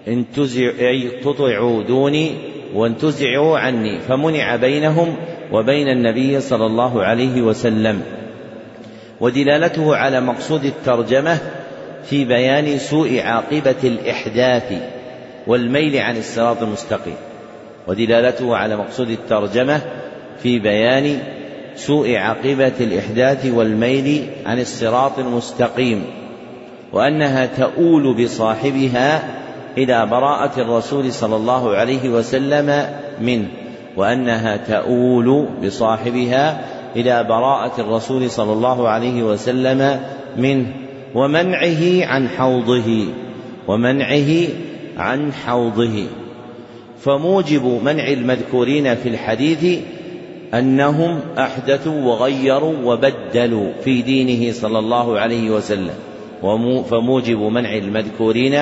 Speaker 1: انتزع أي اقتطعوا دوني وانتزعوا عني. فمنع بينهم وبين النبي صلى الله عليه وسلم. ودلالته على مقصود الترجمة في بيان سوء عاقبة الإحداث والميل عن الصراط المستقيم. ودلالته على مقصود الترجمة في بيان سوء عاقبة الإحداث والميل عن الصراط المستقيم. وأنها تؤول بصاحبها إلى براءة الرسول صلى الله عليه وسلم منه وأنها تؤول بصاحبها إلى براءة الرسول صلى الله عليه وسلم منه ومنعه عن حوضه ومنعه عن حوضه. فموجب منع المذكورين في الحديث أنهم أحدثوا وغيروا وبدلوا في دينه صلى الله عليه وسلم. فموجب منع المذكورين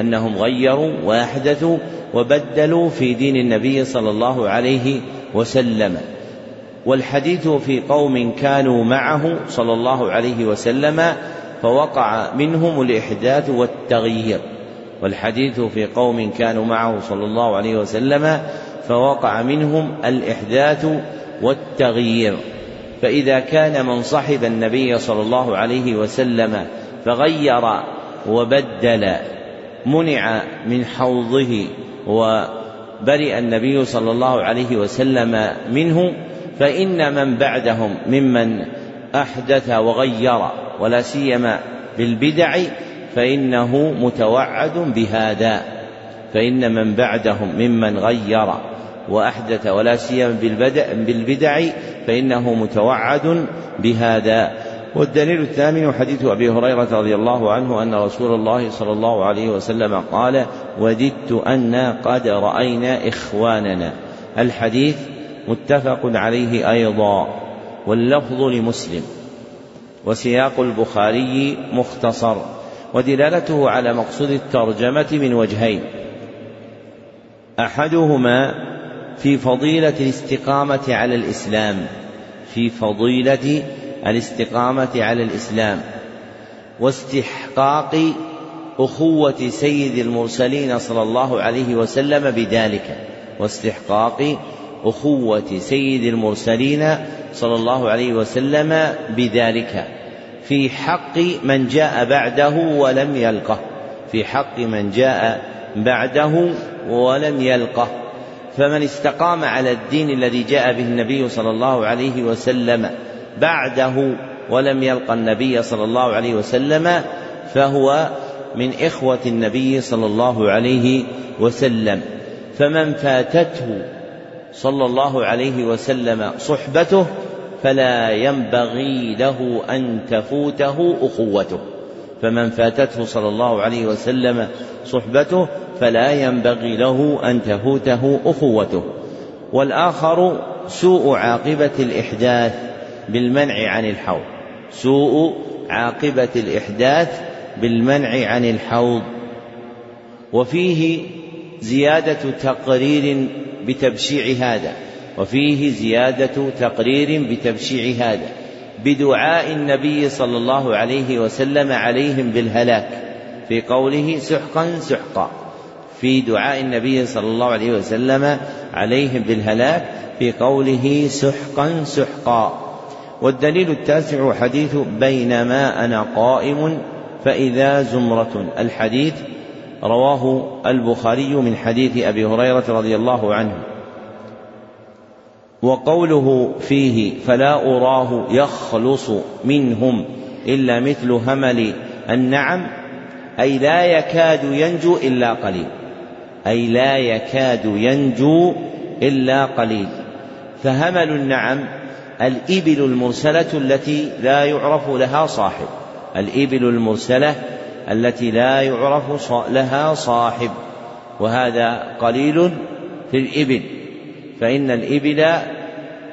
Speaker 1: أنهم غيروا وأحدثوا وبدلوا في دين النبي صلى الله عليه وسلم. والحديث في قوم كانوا معه صلى الله عليه وسلم فوقع منهم الإحداث والتغيير. والحديث في قوم كانوا معه صلى الله عليه وسلم فوقع منهم الإحداث والتغيير. فإذا كان من صحب النبي صلى الله عليه وسلم فغير وبدل منع من حوضه وبرئ النبي صلى الله عليه وسلم منه فإن من بعدهم ممن أحدث وغير ولا سيما بالبدع فإنه متوعد بهذا فإن من بعدهم ممن غير وأحدث ولا سيما بالبدع فإنه متوعد بهذا. والدليل الثامن حديث أبي هريرة رضي الله عنه أن رسول الله صلى الله عليه وسلم قال وددت أنا قد رأينا إخواننا الحديث متفق عليه أيضا واللفظ لمسلم وسياق البخاري مختصر ودلالته على مقصود الترجمة من وجهين. أحدهما في فضيلة الاستقامة على الإسلام في فضيلة الاستقامة على الإسلام واستحقاق أخوة سيد المرسلين صلى الله عليه وسلم بذلك واستحقاق أخوة سيد المرسلين صلى الله عليه وسلم بذلك في حق من جاء بعده ولم يلقه في حق من جاء بعده ولم يلقه فمن استقام على الدين الذي جاء به النبي صلى الله عليه وسلم بعده ولم يلقى النبي صلى الله عليه وسلم فهو من إخوة النبي صلى الله عليه وسلم. فمن فاتته صلى الله عليه وسلم صحبته فلا ينبغي له أن تفوته أخوته. فمن فاتته صلى الله عليه وسلم صحبته فلا ينبغي له أن تفوته أخوته. والآخر سوء عاقبة الإحداث. بالمنع عن الحوض. سوء عاقبة الإحداث بالمنع عن الحوض. وفيه زيادة تقرير بتبشيع هذا. وفيه زيادة تقرير بتبشيع هذا. بدعاء النبي صلى الله عليه وسلم عليهم بالهلاك. في قوله سحقا سحقا. في دعاء النبي صلى الله عليه وسلم عليهم بالهلاك. في قوله سحقا سحقا. والدليل التاسع حديث بينما أنا قائم فإذا زمرة. الحديث رواه البخاري من حديث أبي هريرة رضي الله عنه. وقوله فيه فلا أراه يخلص منهم إلا مثل همل النعم أي لا يكاد ينجو إلا قليل. أي لا يكاد ينجو إلا قليل. فهمل النعم الإبل المرسلة التي لا يعرف لها صاحب. الإبل المرسلة التي لا يعرف لها صاحب. وهذا قليل في الإبل. فإن الإبل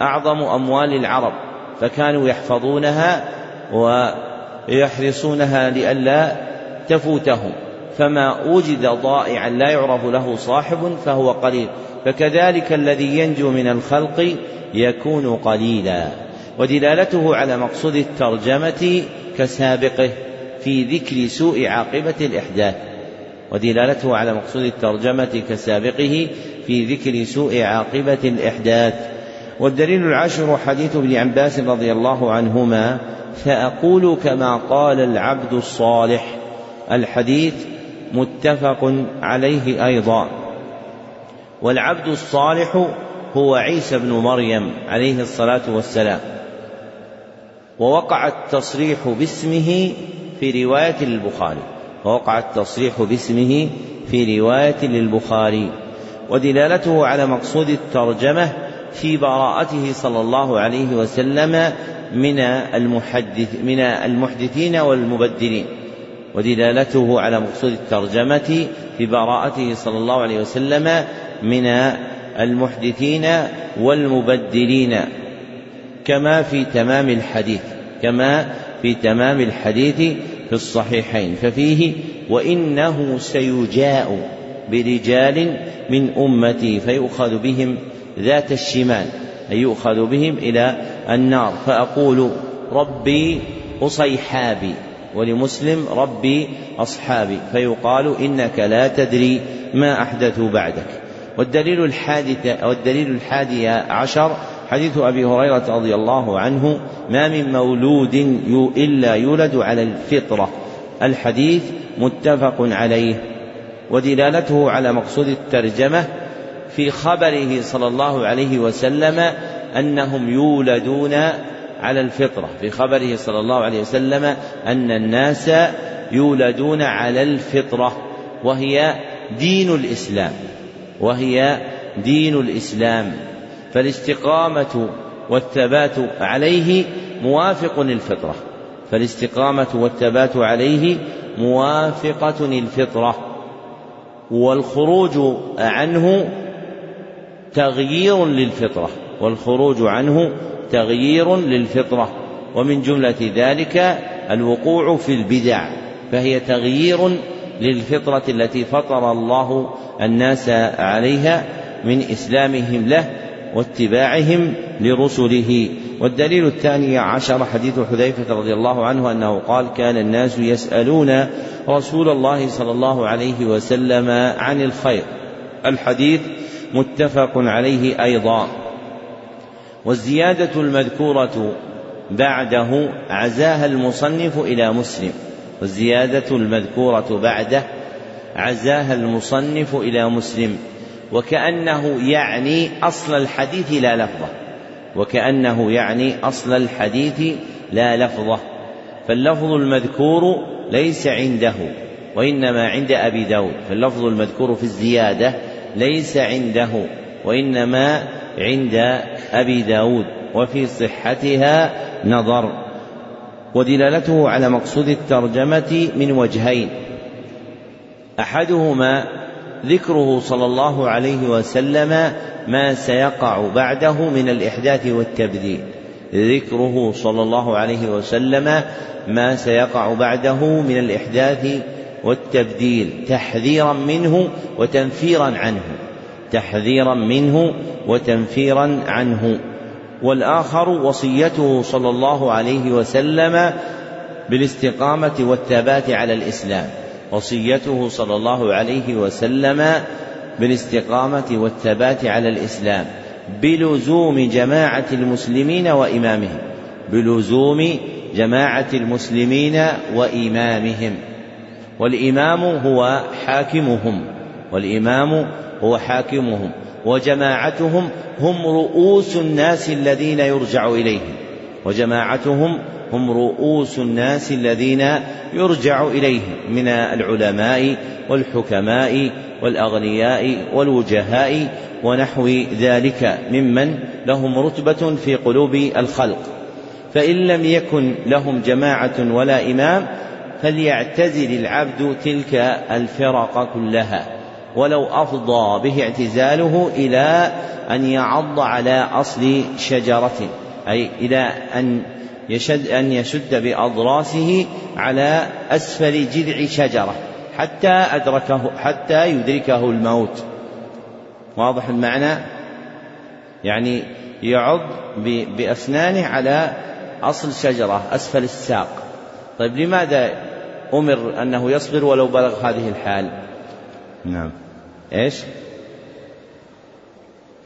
Speaker 1: أعظم أموال العرب. فكانوا يحفظونها ويحرصونها لئلا تفوتهم. فما وجد ضائعا لا يعرف له صاحب فهو قليل. فكذلك الذي ينجو من الخلق يكون قليلا. ودلالته على مقصود الترجمة كسابقه في ذكر سوء عاقبة الإحداث. ودلالته على مقصود الترجمة كسابقه في ذكر سوء عاقبة الإحداث. والدليل العاشر حديث ابن عباس رضي الله عنهما فأقول كما قال العبد الصالح. الحديث متفق عليه أيضا. والعبد الصالح هو عيسى بن مريم عليه الصلاة والسلام. ووقع التصريح باسمه في رواية للبخاري. ووقع التصريح باسمه في رواية للبخاري. ودلالته على مقصود الترجمة في براءته صلى الله عليه وسلم من المحدث من المحدثين والمبدلين. ودلالته على مقصود الترجمة في براءته صلى الله عليه وسلم من المحدثين والمبدلين كما في تمام الحديث كما في تمام الحديث في الصحيحين. ففيه وإنه سيجاء برجال من أمتي فيؤخذ بهم ذات الشمال أي يؤخذ بهم إلى النار. فأقول ربي أصيحابي. ولمسلم ربي أصحابي فيقال إنك لا تدري ما أحدثوا بعدك. والدليل الحادث والدليل الحادي عشر حديث أبي هريرة رضي الله عنه ما من مولود إلا يولد على الفطرة. الحديث متفق عليه ودلالته على مقصود الترجمة في خبره صلى الله عليه وسلم أنهم يولدون على الفطرة في خبره صلى الله عليه وسلم أن الناس يولدون على الفطرة وهي دين الإسلام وهي دين الإسلام فالاستقامة والثبات عليه موافق للفطرة فالاستقامة والثبات عليه موافقة للفطرة والخروج عنه تغيير للفطرة والخروج عنه تغيير للفطرة ومن جملة ذلك الوقوع في البدع فهي تغيير للفطرة التي فطر الله الناس عليها من إسلامهم له واتباعهم لرسله. والدليل الثاني عشر حديث حذيفة رضي الله عنه أنه قال كان الناس يسألون رسول الله صلى الله عليه وسلم عن الخير الحديث متفق عليه أيضا. والزيادة المذكورة بعده عزاها المصنف إلى مسلم. والزيادة المذكورة بعده عزاها المصنف إلى مسلم. وكأنه يعني أصل الحديث لا لفظة. وكأنه يعني أصل الحديث لا لفظة. فاللفظ المذكور ليس عنده وإنما عند أبي داود. فاللفظ المذكور في الزيادة ليس عنده وإنما عند أبي داود وفي صحتها نظر ودلالته على مقصود الترجمة من وجهين. أحدهما ذكره صلى الله عليه وسلم ما سيقع بعده من الإحداث والتبديل. ذكره صلى الله عليه وسلم ما سيقع بعده من الإحداث والتبديل تحذيرا منه وتنفيرا عنه. تحذيرا منه وتنفيرا عنه. والآخر وصيته صلى الله عليه وسلم بالاستقامة والثبات على الإسلام. وصيته صلى الله عليه وسلم بالاستقامة والثبات على الإسلام. بلزوم جماعة المسلمين وإمامهم. بلزوم جماعة المسلمين وإمامهم. والإمام هو حاكمهم. والإمام هو حاكمهم وجماعتهم هم رؤوس الناس الذين يرجع إليهم وجماعتهم هم رؤوس الناس الذين يرجع إليهم من العلماء والحكماء والأغنياء والوجهاء ونحو ذلك ممن لهم رتبة في قلوب الخلق. فإن لم يكن لهم جماعة ولا إمام فليعتزل العبد تلك الفرق كلها. ولو أفضى به اعتزاله إلى أن يعض على أصل شجرة أي إلى أن يشد أن يشد بأضراسه على أسفل جذع شجرة حتى أدركه حتى يدركه الموت. واضح المعنى؟ يعني يعض بأسنانه على أصل شجرة أسفل الساق. طيب لماذا أمر أنه يصبر ولو بلغ هذه الحال؟ نعم. إيش؟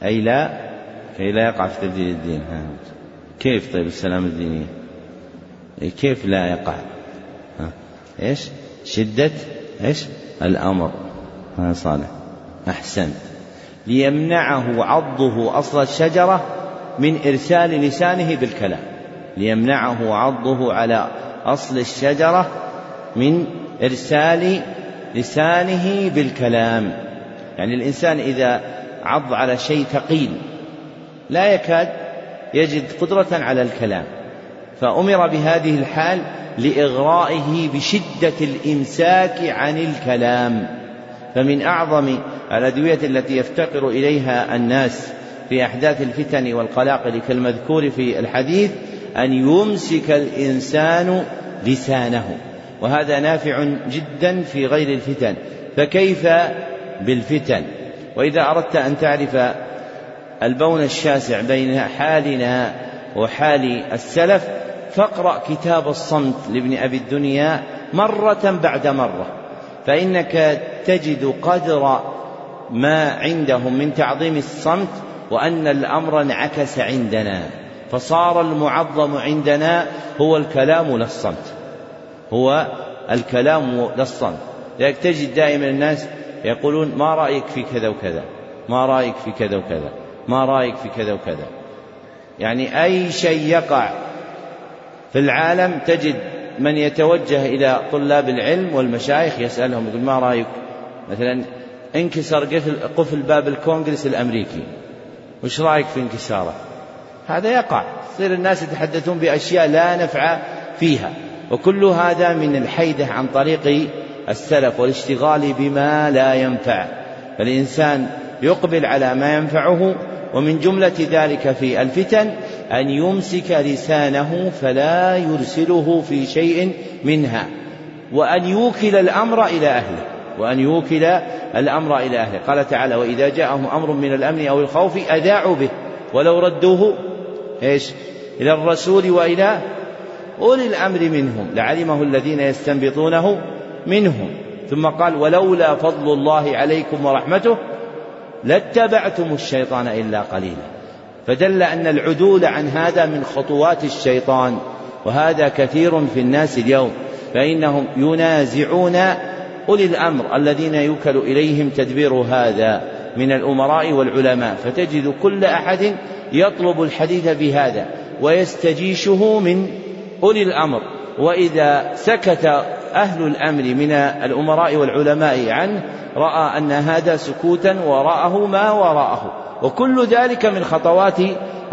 Speaker 1: أي لا؟ كي لا يقع في تبديل الدين. ها. كيف طيب السلام الدينية؟ كيف لا يقع؟ ها. إيش؟ شدة؟ إيش؟ الأمر. ها صالح. أحسن. ليمنعه عضه أصل الشجرة من إرسال لسانه بالكلام. ليمنعه عضه على أصل الشجرة من إرسال لسانه بالكلام. يعني الإنسان إذا عض على شيء ثقيل لا يكاد يجد قدرة على الكلام. فأمر بهذه الحال لإغرائه بشدة الإمساك عن الكلام. فمن أعظم الأدوية التي يفتقر إليها الناس في أحداث الفتن والقلاقل كالمذكور في الحديث أن يمسك الإنسان لسانه. وهذا نافع جدا في غير الفتن. فكيف بالفتن؟ وإذا أردت أن تعرف البون الشاسع بين حالنا وحال السلف فاقرأ كتاب الصمت لابن أبي الدنيا مرة بعد مرة. فإنك تجد قدر ما عندهم من تعظيم الصمت وأن الأمر انعكس عندنا. فصار المعظم عندنا هو الكلام لا الصمت. هو الكلام لا الصمت لذلك تجد دائما الناس يقولون ما رأيك في كذا وكذا ما رأيك في كذا وكذا ما رأيك في كذا وكذا. يعني أي شيء يقع في العالم تجد من يتوجه إلى طلاب العلم والمشايخ يسألهم يقول ما رأيك؟ مثلا انكسر قفل, باب الكونغرس الأمريكي وش رأيك في انكساره؟ هذا يقع. يصير الناس يتحدثون بأشياء لا نفع فيها. وكل هذا من الحيدة عن طريق السلف والاشتغال بما لا ينفع. فالإنسان يقبل على ما ينفعه ومن جملة ذلك في الفتن أن يمسك لسانه فلا يرسله في شيء منها وأن يوكل الأمر إلى أهله وأن يوكل الأمر إلى أهله. قال تعالى وإذا جاءهم أمر من الأمن أو الخوف أذاعوا به ولو ردوه إيش؟ إلى الرسول وإلى أولي الأمر منهم لعلمه الذين يستنبطونه منهم. ثم قال ولولا فضل الله عليكم ورحمته لاتبعتم الشيطان إلا قليلا. فدل أن العدول عن هذا من خطوات الشيطان وهذا كثير في الناس اليوم. فإنهم ينازعون أولي الأمر الذين يوكل إليهم تدبير هذا من الأمراء والعلماء. فتجد كل أحد يطلب الحديث بهذا ويستجيشه من أولي الأمر. وإذا سكت أهل الأمر من الأمراء والعلماء عنه رأى أن هذا سكوتا وراءه ما وراءه وكل ذلك من خطوات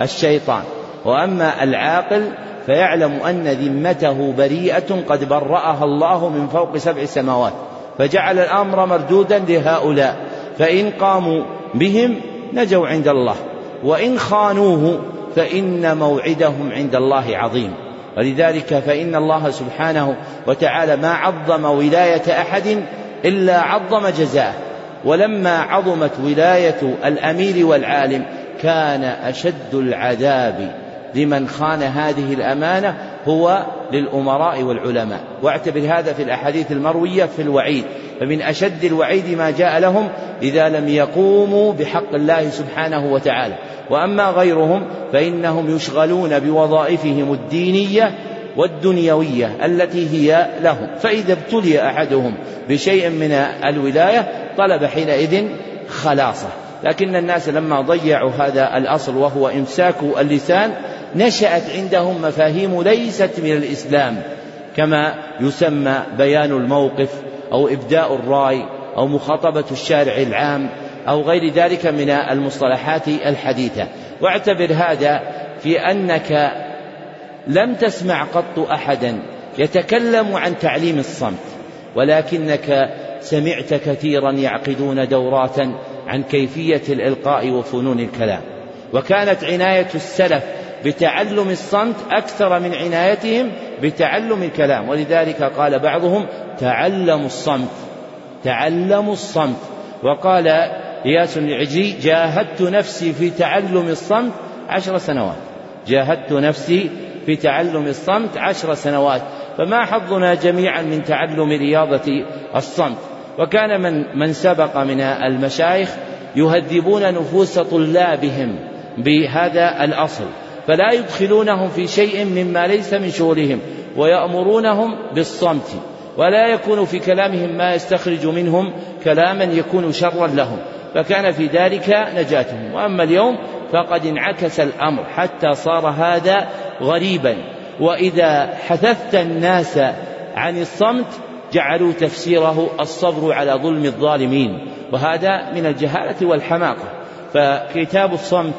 Speaker 1: الشيطان. وأما العاقل فيعلم أن ذمته بريئة قد برأها الله من فوق سبع سماوات. فجعل الأمر مردودا لهؤلاء. فإن قاموا بهم نجوا عند الله. وإن خانوه فإن موعدهم عند الله عظيم. ولذلك فإن الله سبحانه وتعالى ما عظم ولاية أحد إلا عظم جزاءه ولما عظمت ولاية الأمير والعالم كان أشد العذاب لمن خان هذه الأمانة هو للأمراء والعلماء. واعتبر هذا في الأحاديث المروية في الوعيد. فمن أشد الوعيد ما جاء لهم إذا لم يقوموا بحق الله سبحانه وتعالى. وأما غيرهم فإنهم يشغلون بوظائفهم الدينية والدنيوية التي هي لهم. فإذا ابتلي أحدهم بشيء من الولاية طلب حينئذ خلاصة. لكن الناس لما ضيعوا هذا الأصل وهو إمساك اللسان نشأت عندهم مفاهيم ليست من الإسلام كما يسمى بيان الموقف أو إبداء الرأي أو مخاطبة الشارع العام أو غير ذلك من المصطلحات الحديثة. واعتبر هذا في أنك لم تسمع قط أحدا يتكلم عن تعليم الصمت ولكنك سمعت كثيرا يعقدون دورات عن كيفية الإلقاء وفنون الكلام. وكانت عناية السلف بتعلم الصمت أكثر من عنايتهم بتعلم الكلام. ولذلك قال بعضهم تعلموا الصمت تعلموا الصمت. وقال إياس العجي جاهدت نفسي في تعلم الصمت عشر سنوات. جاهدت نفسي في تعلم الصمت عشر سنوات. فما حظنا جميعا من تعلم رياضة الصمت. وكان من من سبق من المشايخ يهذبون نفوس طلابهم بهذا الأصل. فلا يدخلونهم في شيء مما ليس من شغلهم ويأمرونهم بالصمت. ولا يكون في كلامهم ما يستخرج منهم كلاما يكون شرا لهم. فكان في ذلك نجاتهم. وأما اليوم فقد انعكس الأمر حتى صار هذا غريبا. وإذا حثثت الناس عن الصمت جعلوا تفسيره الصبر على ظلم الظالمين. وهذا من الجهالة والحماقة. فكتاب الصمت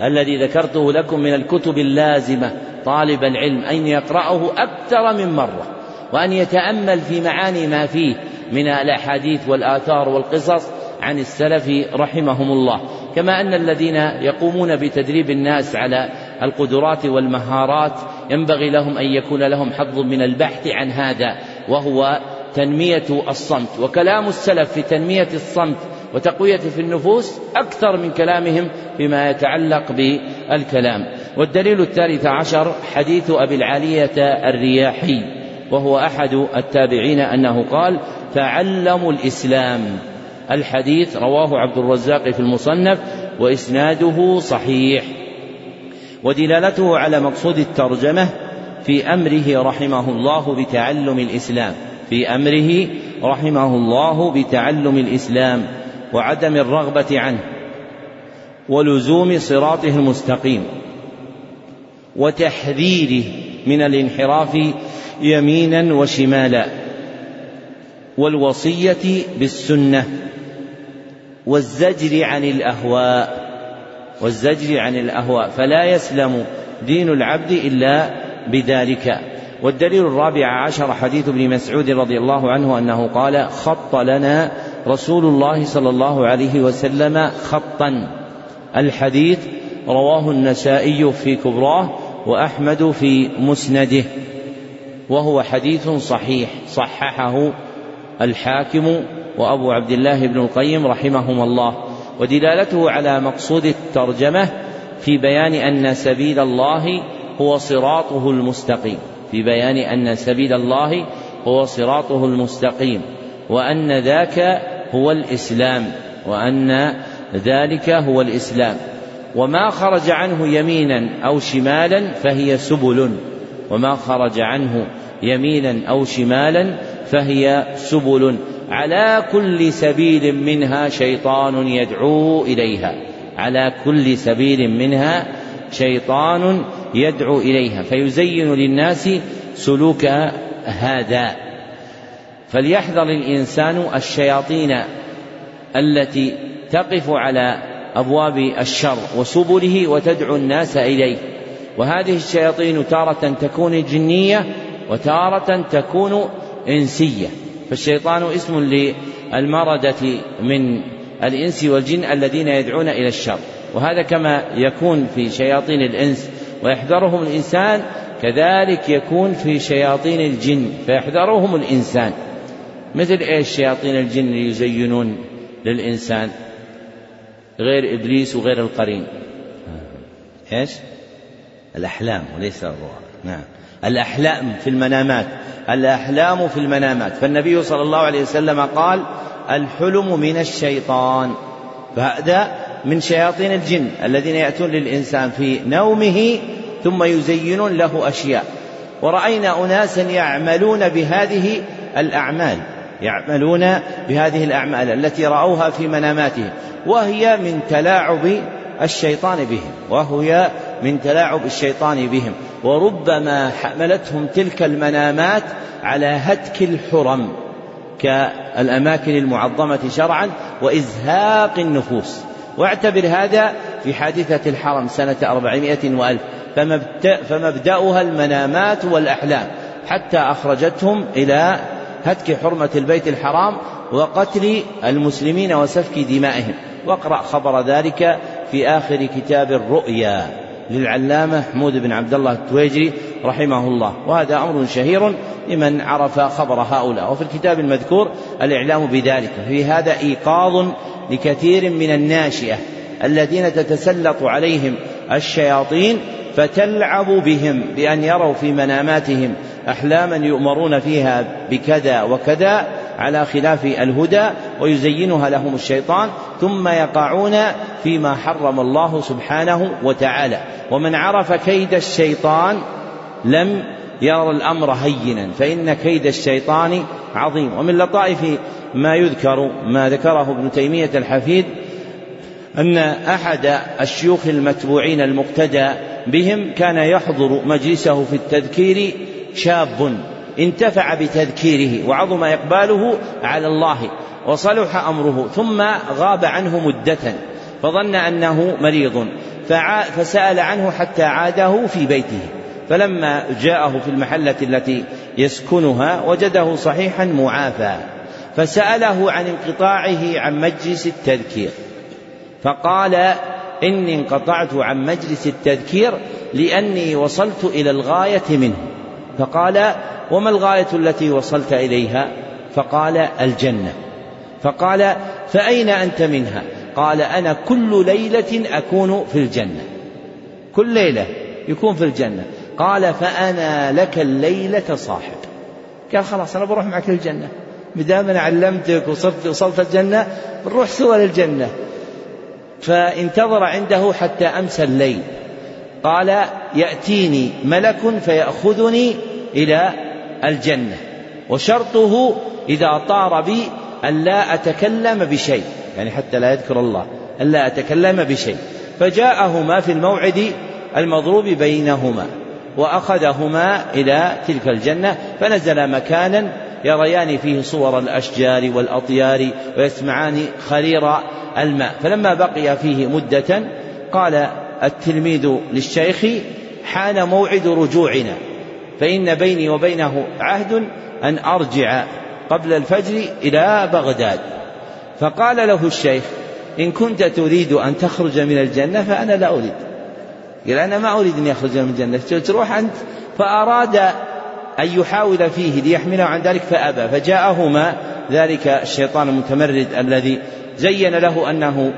Speaker 1: الذي ذكرته لكم من الكتب اللازمة طالب العلم أن يقرأه أكثر من مرة وأن يتأمل في معاني ما فيه من الأحاديث والآثار والقصص عن السلف رحمهم الله. كما أن الذين يقومون بتدريب الناس على القدرات والمهارات ينبغي لهم أن يكون لهم حظ من البحث عن هذا وهو تنمية الصمت. وكلام السلف في تنمية الصمت
Speaker 3: وتقوية في النفوس أكثر من كلامهم فيما يتعلق بالكلام. والدليل الثالث عشر حديث أبي العالية الرياحي وهو أحد التابعين أنه قال تعلموا الإسلام. الحديث رواه عبد الرزاق في المصنف وإسناده صحيح. ودلالته على مقصود الترجمة في أمره رحمه الله بتعلم الإسلام. في أمره رحمه الله بتعلم الإسلام وعدم الرغبة عنه ولزوم صراطه المستقيم وتحذيره من الانحراف يمينا وشمالا. والوصية بالسنة والزجر عن الأهواء والزجر عن الأهواء. فلا يسلم دين العبد إلا بذلك. والدليل الرابع عشر حديث ابن مسعود رضي الله عنه أنه قال خط لنا رسول الله صلى الله عليه وسلم خطا. الحديث رواه النسائي في كبراه وأحمد في مسنده وهو حديث صحيح صححه الحاكم وأبو عبد الله بن القيم رحمهما الله ودلالته على مقصود الترجمة في بيان أن سبيل الله هو صراطه المستقيم في بيان أن سبيل الله هو صراطه المستقيم وأن ذاك هو الإسلام وأن ذلك هو الإسلام وما خرج عنه يمينا أو شمالا فهي سبل وما خرج عنه يمينا أو شمالا فهي سبل على كل سبيل منها شيطان يدعو إليها. على كل سبيل منها شيطان يدعو إليها. فيزين للناس سلوك هذا. فليحذر الإنسان الشياطين التي تقف على أبواب الشر وسبله وتدعو الناس إليه. وهذه الشياطين تارة تكون جنية وتارة تكون إنسية. فالشيطان اسم للمردة من الإنس والجن الذين يدعون إلى الشر. وهذا كما يكون في شياطين الإنس ويحذرهم الإنسان كذلك يكون في شياطين الجن فيحذرهم الإنسان. مثل إيش شياطين الجن يزينون للإنسان؟ غير إبليس وغير القرين.
Speaker 1: إيش؟ الأحلام وليس الرؤى نعم. الأحلام في المنامات الأحلام في المنامات. فالنبي صلى الله عليه وسلم قال الحلم من الشيطان. فهذا من شياطين الجن الذين يأتون للإنسان في نومه ثم يزينون له أشياء. ورأينا أناسا يعملون بهذه الأعمال يعملون بهذه الأعمال التي رأوها في مناماتهم. وهي من تلاعب الشيطان بهم وهي من تلاعب الشيطان بهم. وربما حملتهم تلك المنامات على هتك الحرم كالأماكن المعظمة شرعا وإزهاق النفوس. واعتبر هذا في حادثة الحرم سنة أربعمائة وألف. فمبدأها المنامات والأحلام حتى أخرجتهم إلى هتك حرمة البيت الحرام وقتل المسلمين وسفك دمائهم. واقرأ خبر ذلك في آخر كتاب الرؤيا. للعلامة حمود بن عبد الله التويجري رحمه الله. وهذا أمر شهير لمن عرف خبر هؤلاء. وفي الكتاب المذكور الإعلام بذلك. في هذا إيقاظ لكثير من الناشئة الذين تتسلط عليهم الشياطين فتلعب بهم بأن يروا في مناماتهم أحلاما يؤمرون فيها بكذا وكذا على خلاف الهدى ويزينها لهم الشيطان ثم يقعون فيما حرم الله سبحانه وتعالى. ومن عرف كيد الشيطان لم يرى الأمر هينا فإن كيد الشيطان عظيم. ومن لطائف ما يذكر ما ذكره ابن تيمية الحفيد أن أحد الشيوخ المتبوعين المقتدى بهم كان يحضر مجلسه في التذكير شاب انتفع بتذكيره وعظم إقباله على الله. وصلح أمره ثم غاب عنه مدة فظن أنه مريض فسأل عنه حتى عاده في بيته فلما جاءه في المحلة التي يسكنها وجده صحيحا معافى فسأله عن انقطاعه عن مجلس التذكير فقال إني انقطعت عن مجلس التذكير لأني وصلت إلى الغاية منه فقال وما الغاية التي وصلت إليها؟ فقال الجنة. فقال فأين أنت منها؟ قال أنا كل ليلة أكون في الجنة. كل ليلة يكون في الجنة. قال فأنا لك الليلة صاحب. قال خلاص أنا بروح معك للجنة. بدام أنا علمتك وصرت وصلت الجنة؟ بنروح سوا للجنة. فانتظر عنده حتى أمسى الليل. قال يأتيني ملك فيأخذني إلى الجنة. وشرطه إذا طار بي أن لا أتكلم بشيء يعني حتى لا يذكر الله أن لا أتكلم بشيء. فجاءهما في الموعد المضروب بينهما وأخذهما إلى تلك الجنة فنزل مكانا يريان فيه صور الأشجار والأطيار ويسمعان خرير الماء. فلما بقي فيه مدة قال التلميذ للشيخ حان موعد رجوعنا فإن بيني وبينه عهد أن أرجع. قبل الفجر إلى بغداد. فقال له الشيخ إن كنت تريد أن تخرج من الجنة فأنا لا أريد. قال أنا ما أريد أن يخرج من الجنة. تروح أنت. فأراد أن يحاول فيه ليحمله عن ذلك فأبى. فجاءهما ذلك الشيطان المتمرد الذي زين له أنه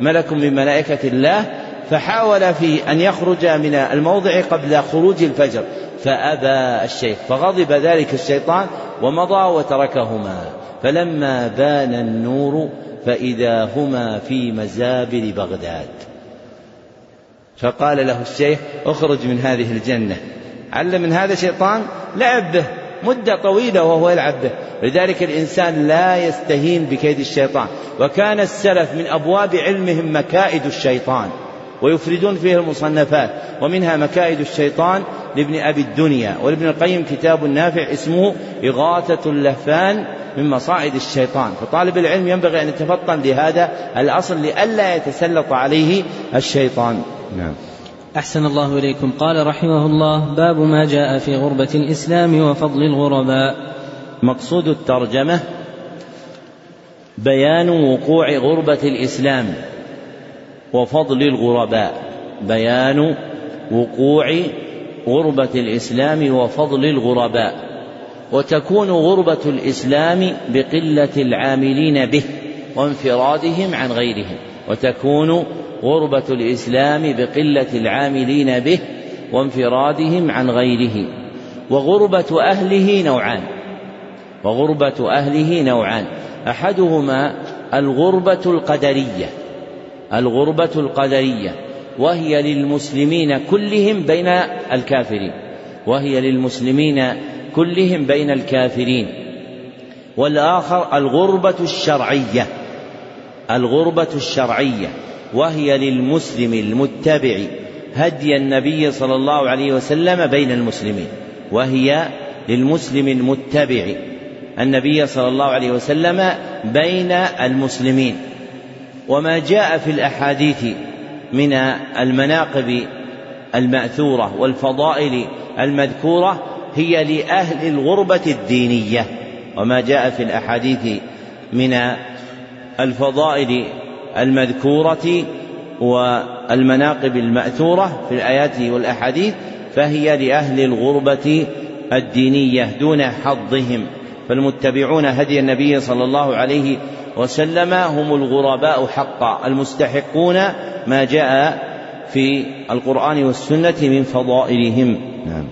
Speaker 1: ملك من ملائكة الله. فحاول في أن يخرج من الموضع قبل خروج الفجر فأبى الشيخ فغضب ذلك الشيطان ومضى وتركهما. فلما بان النور فإذا هما في مزابل بغداد. فقال له الشيخ اخرج من هذه الجنة. علم من هذا الشيطان لعب به مدة طويلة وهو يلعب به. لذلك الإنسان لا يستهين بكيد الشيطان. وكان السلف من أبواب علمهم مكائد الشيطان. ويفردون فيه المصنفات. ومنها مكائد الشيطان لابن أبي الدنيا. ولابن القيم كتاب نافع اسمه إغاثة اللهفان من مصائد الشيطان. فطالب العلم ينبغي أن يتفطن لهذا الأصل لئلا يتسلط عليه الشيطان. نعم.
Speaker 2: أحسن الله إليكم. قال رحمه الله باب ما جاء في غربة الإسلام وفضل الغرباء.
Speaker 1: مقصود الترجمة بيان وقوع غربة الإسلام. وفضل الغرباء بيان وقوع غربة الإسلام وفضل الغرباء. وتكون غربة الإسلام بقلة العاملين به وانفرادهم عن غيرهم. وتكون غربة الإسلام بقلة العاملين به وانفرادهم عن غيره. وغربة أهله نوعان. وغربة أهله نوعان. أحدهما الغربة القدرية. الغربة القدرية وهي للمسلمين كلهم بين الكافرين وهي للمسلمين كلهم بين الكافرين. والآخر الغربة الشرعية الغربة الشرعية وهي للمسلم المتبع هدي النبي صلى الله عليه وسلم بين المسلمين وهي للمسلم المتبع النبي صلى الله عليه وسلم بين المسلمين. وما جاء في الأحاديث من المناقب المأثورة والفضائل المذكورة هي لأهل الغربة الدينية وما جاء في الأحاديث من الفضائل المذكورة والمناقب المأثورة في الآيات والأحاديث فهي لأهل الغربة الدينية دون حظهم فالمتبعون هدي النبي صلى الله عليه وسلم هم الغرباء حقا المستحقون ما جاء في القرآن والسنة من فضائلهم. نعم.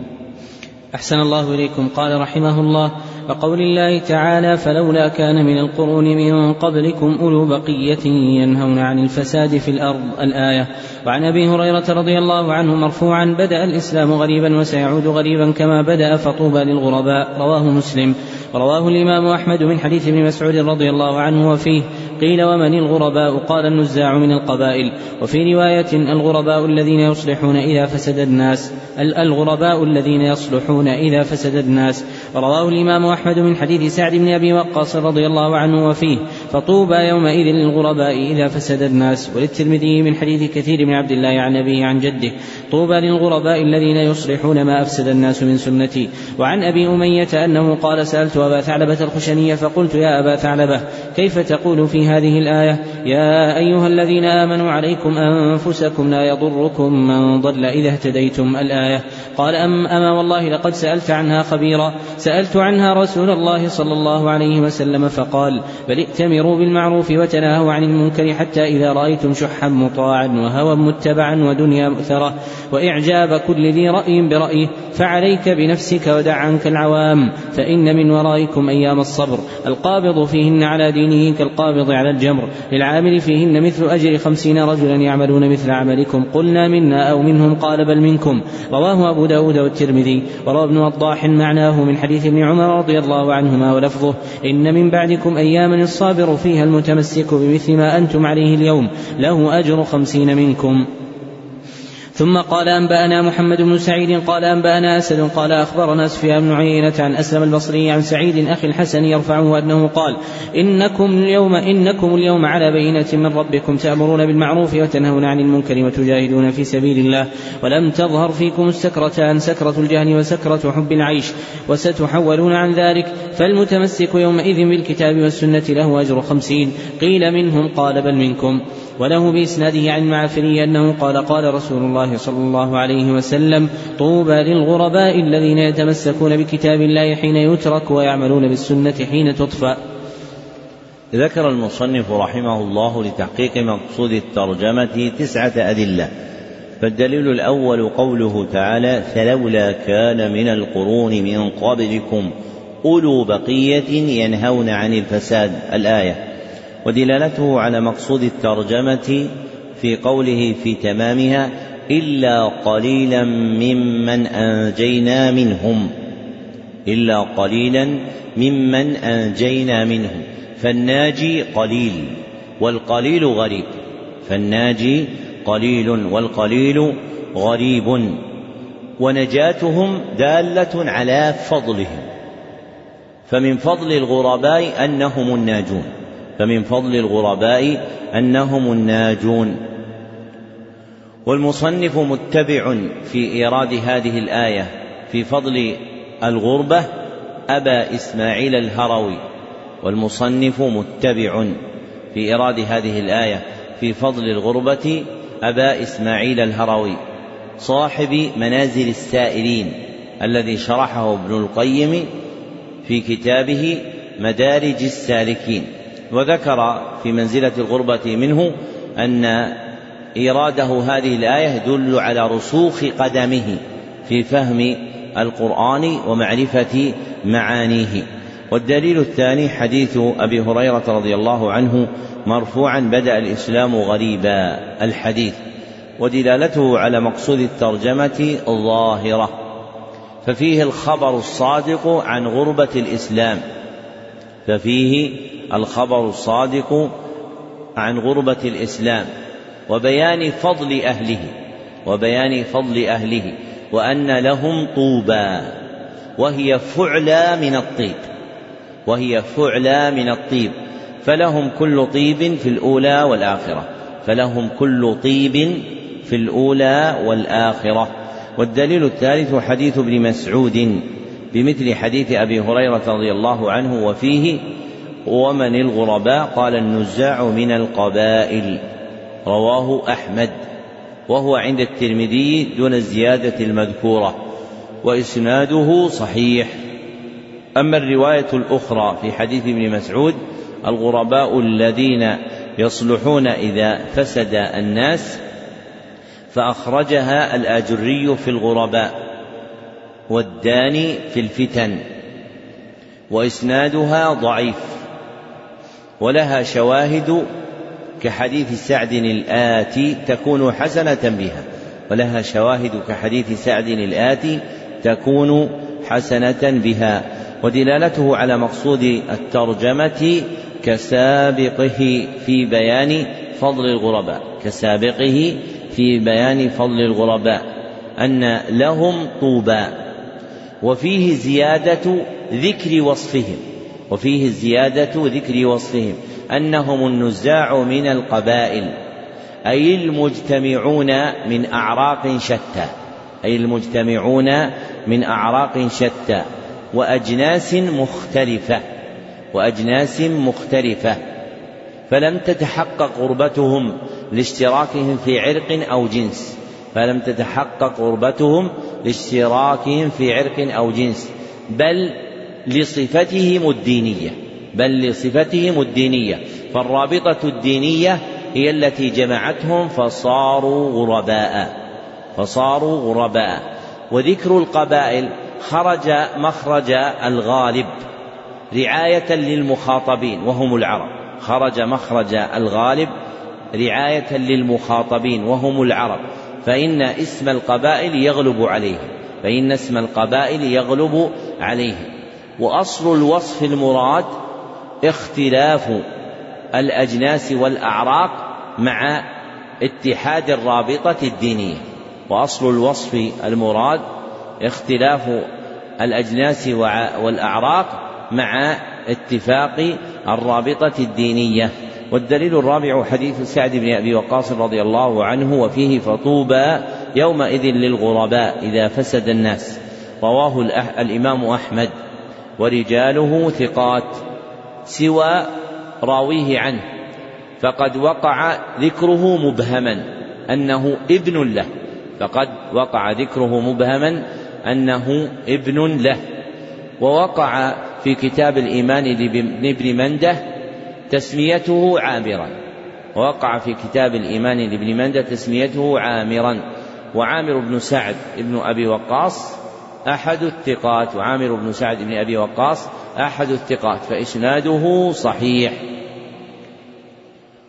Speaker 2: أحسن الله إليكم. قال رحمه الله وقول الله تعالى فلولا كان من القرون من قبلكم أولو بقية ينهون عن الفساد في الأرض. الآية وعن أبي هريرة رضي الله عنه مرفوعا بدأ الإسلام غريبا وسيعود غريبا كما بدأ فطوبى للغرباء. رواه مسلم. ورواه الإمام أحمد من حديث ابن مسعود رضي الله عنه وفيه قيل ومن الغرباء؟ قال النزاع من القبائل. وفي رواية الغرباء الذين يصلحون إذا فسد الناس الغرباء الذين يصلحون إذا فسد الناس. ورواه الإمام أحمد من حديث سعد بن أبي وقاص رضي الله عنه وفيه. فطوبى يومئذ للغرباء إذا فسد الناس. وللترمذي من حديث كثير بن عبد الله عن أبيه عن جده. طوبى للغرباء الذين يصلحون ما أفسد الناس من سنتي. وعن أبي أمية أنه قال سألت أبا ثعلبة الخشنية فقلت يا أبا ثعلبة كيف تقول في هذه الآية. يا أيها الذين آمنوا عليكم أنفسكم لا يضركم من ضل إذا اهتديتم. الآية. قال أم أما والله لقد سألت عنها خبيرا. سألت عنها رسول الله صلى الله عليه وسلم فقال بل ائتمروا بالمعروف وتناهوا عن المنكر حتى إذا رأيتم شحا مطاعا وهوى متبعا ودنيا مؤثرة. وإعجاب كل ذي رأي برأيه. فعليك بنفسك ودع عنك العوام فإن من ورائكم أيام الصبر. القابض فيهن على دينه كالقابض على الجمر. للعامل فيهن مثل أجر خمسين رجلا يعملون مثل عملكم. قلنا منا أو منهم قال بل منكم. رواه أبو داود والترمذي. وروى ابن وضاح معناه من حديث ابن عمر رضي الله عنهما ولفظه. إن من بعدكم أياما الصابر فيها المتمسك بمثل ما أنتم عليه اليوم. له أجر خمسين منكم. ثم قال أنبأنا محمد بن سعيد قال أنبأنا أسد قال أخبرنا سفيان بن عيينة عن أسلم البصري عن سعيد أخي الحسن يرفعه أنه قال إنكم اليوم إنكم اليوم على بينة من ربكم تأمرون بالمعروف وتنهون عن المنكر وتجاهدون في سبيل الله ولم تظهر فيكم السكرتان سكرة الجهل وسكرة حب العيش وستحولون عن ذلك فالمتمسك يومئذ بالكتاب والسنة له أجر خمسين قيل منهم قال بل منكم وله بإسناده عن المعافري أنه قال قال رسول الله صلى الله عليه وسلم طوبى للغرباء الذين يتمسكون بكتاب الله حين يترك ويعملون بالسنة حين تطفأ.
Speaker 1: ذكر المصنف رحمه الله لتحقيق مقصود الترجمة تسعة أدلة فالدليل الأول قوله تعالى فلولا كان من القرون من قبلكم أولو بقية ينهون عن الفساد. الآية ودلالته على مقصود الترجمة في قوله في تمامها إلا قليلا ممن أنجينا منهم. إلا قليلا ممن أنجينا منهم. فالناجي قليل والقليل غريب. فالناجي قليل والقليل غريب. ونجاتهم دالة على فضلهم. فمن فضل الغرباء أنهم الناجون. فمن فضل الغرباء أنهم الناجون. والمصنف متبع في إيراد هذه الآية في فضل الغربة أبا إسماعيل الهروي. والمصنف متبع في إيراد هذه الآية في فضل الغربة أبا إسماعيل الهروي صاحب منازل السائرين الذي شرحه ابن القيم في كتابه مدارج السالكين. وذكر في منزلة الغربة منه أن إيراده هذه الآية يدل على رسوخ قدمه في فهم القرآن ومعرفة معانيه. والدليل الثاني حديث أبي هريرة رضي الله عنه مرفوعا بدأ الإسلام غريبا الحديث. ودلالته على مقصود الترجمة ظاهرة. ففيه الخبر الصادق عن غربة الإسلام. ففيه الخبر الصادق عن غربة الإسلام وبيان فضل أهله وبيان فضل أهله وأن لهم طوبى وهي فعلى من الطيب وهي فعلى من الطيب فلهم كل طيب في الأولى والآخرة فلهم كل طيب في الأولى والآخرة. والدليل الثالث حديث ابن مسعود. بمثل حديث أبي هريرة رضي الله عنه وفيه ومن الغرباء قال النزاع من القبائل. رواه أحمد وهو عند الترمذي دون الزيادة المذكورة وإسناده صحيح. أما الرواية الأخرى في حديث ابن مسعود الغرباء الذين يصلحون إذا فسد الناس فأخرجها الآجري في الغرباء. والداني في الفتن وإسنادها ضعيف ولها شواهد كحديث سعد الآتي تكون حسنة بها ولها شواهد كحديث سعد الآتي تكون حسنة بها ودلالته على مقصود الترجمة كسابقه في بيان فضل الغرباء كسابقه في بيان فضل الغرباء أن لهم طوبى وفيه زيادة ذكر وصفهم. وفيه زيادة ذكر وصفهم. أنهم النزاع من القبائل. أي المجتمعون من أعراق شتى. أي المجتمعون من أعراق شتى. وأجناس مختلفة. وأجناس مختلفة. فلم تتحقق غربتهم لاشتراكهم في عرق أو جنس. فلم تتحقق غربتهم لاشتراكهم في عرق أو جنس بل لصفتهم الدينية بل لصفتهم الدينية. فالرابطة الدينية هي التي جمعتهم فصاروا غرباء فصاروا غرباء. وذكر القبائل خرج مخرج الغالب رعاية للمخاطبين وهم العرب. خرج مخرج الغالب رعاية للمخاطبين وهم العرب. فإن اسم القبائل يغلب عليهم فإن اسم القبائل يغلب عليهم وأصل الوصف المراد اختلاف الأجناس والأعراق مع اتحاد الرابطة الدينية. وأصل الوصف المراد اختلاف الأجناس والأعراق مع اتفاق الرابطة الدينية. والدليل الرابع حديث سعد بن أبي وقاص رضي الله عنه وفيه فطوبى يومئذ للغرباء إذا فسد الناس. رواه الإمام أحمد. ورجاله ثقات. سوى راويه عنه. فقد وقع ذكره مبهما أنه ابن له. فقد وقع ذكره مبهما أنه ابن له. ووقع في كتاب الإيمان لابن منده تسميته عامرا. ووقع في كتاب الإيمان لابن منده تسميته عامرا. وعامر بن سعد بن أبي وقاص أحد الثقات. وعامر بن سعد بن أبي وقاص أحد الثقات. فإسناده صحيح.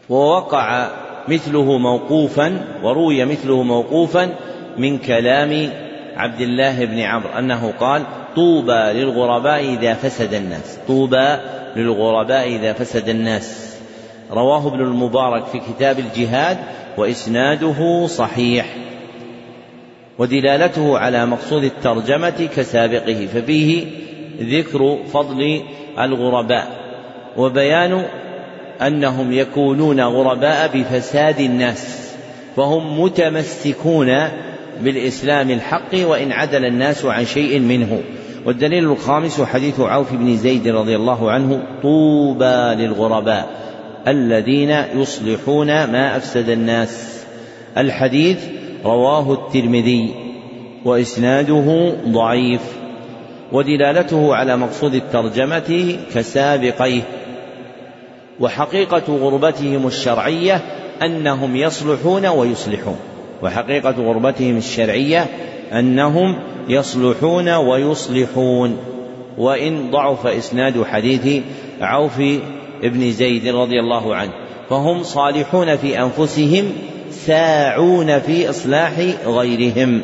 Speaker 1: ووقع مثله موقوفا وروي مثله موقوفا من كلام عبد الله بن عمرو أنه قال طوبى للغرباء إذا فسد الناس. طوبى للغرباء إذا فسد الناس. رواه ابن المبارك في كتاب الجهاد وإسناده صحيح. ودلالته على مقصود الترجمة كسابقه ففيه ذكر فضل الغرباء وبيان أنهم يكونون غرباء بفساد الناس فهم متمسكون بالإسلام الحق وإن عدل الناس عن شيء منه. والدليل الخامس حديث عوف بن زيد رضي الله عنه طوبى للغرباء الذين يصلحون ما أفسد الناس. الحديث رواه الترمذي وإسناده ضعيف ودلالته على مقصود الترجمة كسابقيه. وحقيقة غربتهم الشرعية أنهم يصلحون ويصلحون وحقيقة غربتهم الشرعية أنهم يصلحون ويصلحون. وإن ضعف إسناد حديث عوف بن زيد رضي الله عنه فهم صالحون في أنفسهم ساعون في إصلاح غيرهم.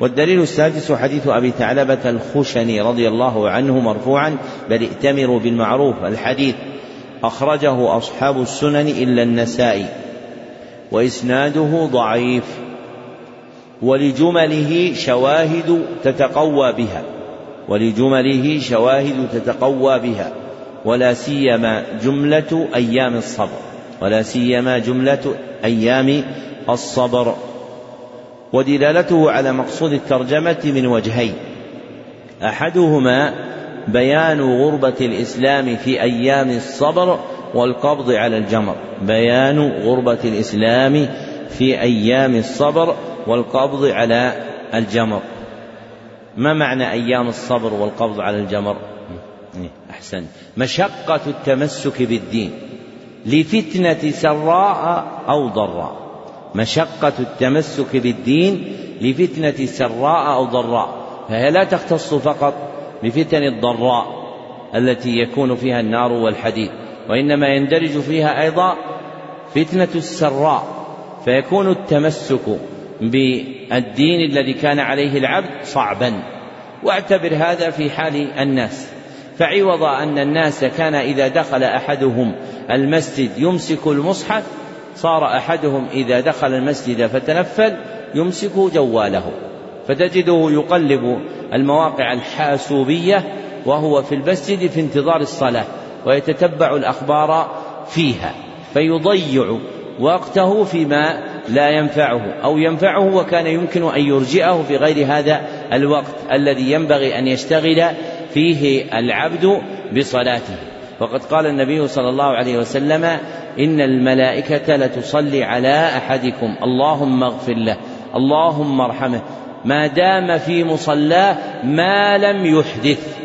Speaker 1: والدليل السادس حديث أبي ثعلبة الخشني رضي الله عنه مرفوعا بل ائتمروا بالمعروف الحديث أخرجه أصحاب السنن إلا النسائي وإسناده ضعيف. ولجمله شواهد تتقوى بها. ولجمله شواهد تتقوى بها. ولا سيما جملة أيام الصبر. ولا سيما جملة أيام الصبر. ودلالته على مقصود الترجمة من وجهين. أحدهما بيان غربة الإسلام في أيام الصبر والقبض على الجمر. بيان غربة الإسلام في أيام الصبر والقبض على الجمر. ما معنى أيام الصبر والقبض على الجمر؟ أحسن. مشقة التمسك بالدين. لفتنة سراء أو ضراء. مشقة التمسك بالدين لفتنة سراء أو ضراء. فهي لا تختص فقط بفتن الضراء التي يكون فيها النار والحديد وإنما يندرج فيها أيضا فتنة السراء. فيكون التمسك بالدين الذي كان عليه العبد صعبا. واعتبر هذا في حال الناس. فعوض أن الناس كان إذا دخل أحدهم المسجد يمسك المصحف صار أحدهم إذا دخل المسجد فتنفل يمسك جواله. فتجده يقلب المواقع الحاسوبية وهو في المسجد في انتظار الصلاة ويتتبع الأخبار فيها. فيضيع وقته فيما لا ينفعه أو ينفعه وكان يمكن أن يرجئه في غير هذا الوقت الذي ينبغي أن يشتغل فيه العبد بصلاته. وقد قال النبي صلى الله عليه وسلم إن الملائكة لتصلي على أحدكم اللهم اغفر له اللهم ارحمه. ما دام في مصلاه ما لم يحدث.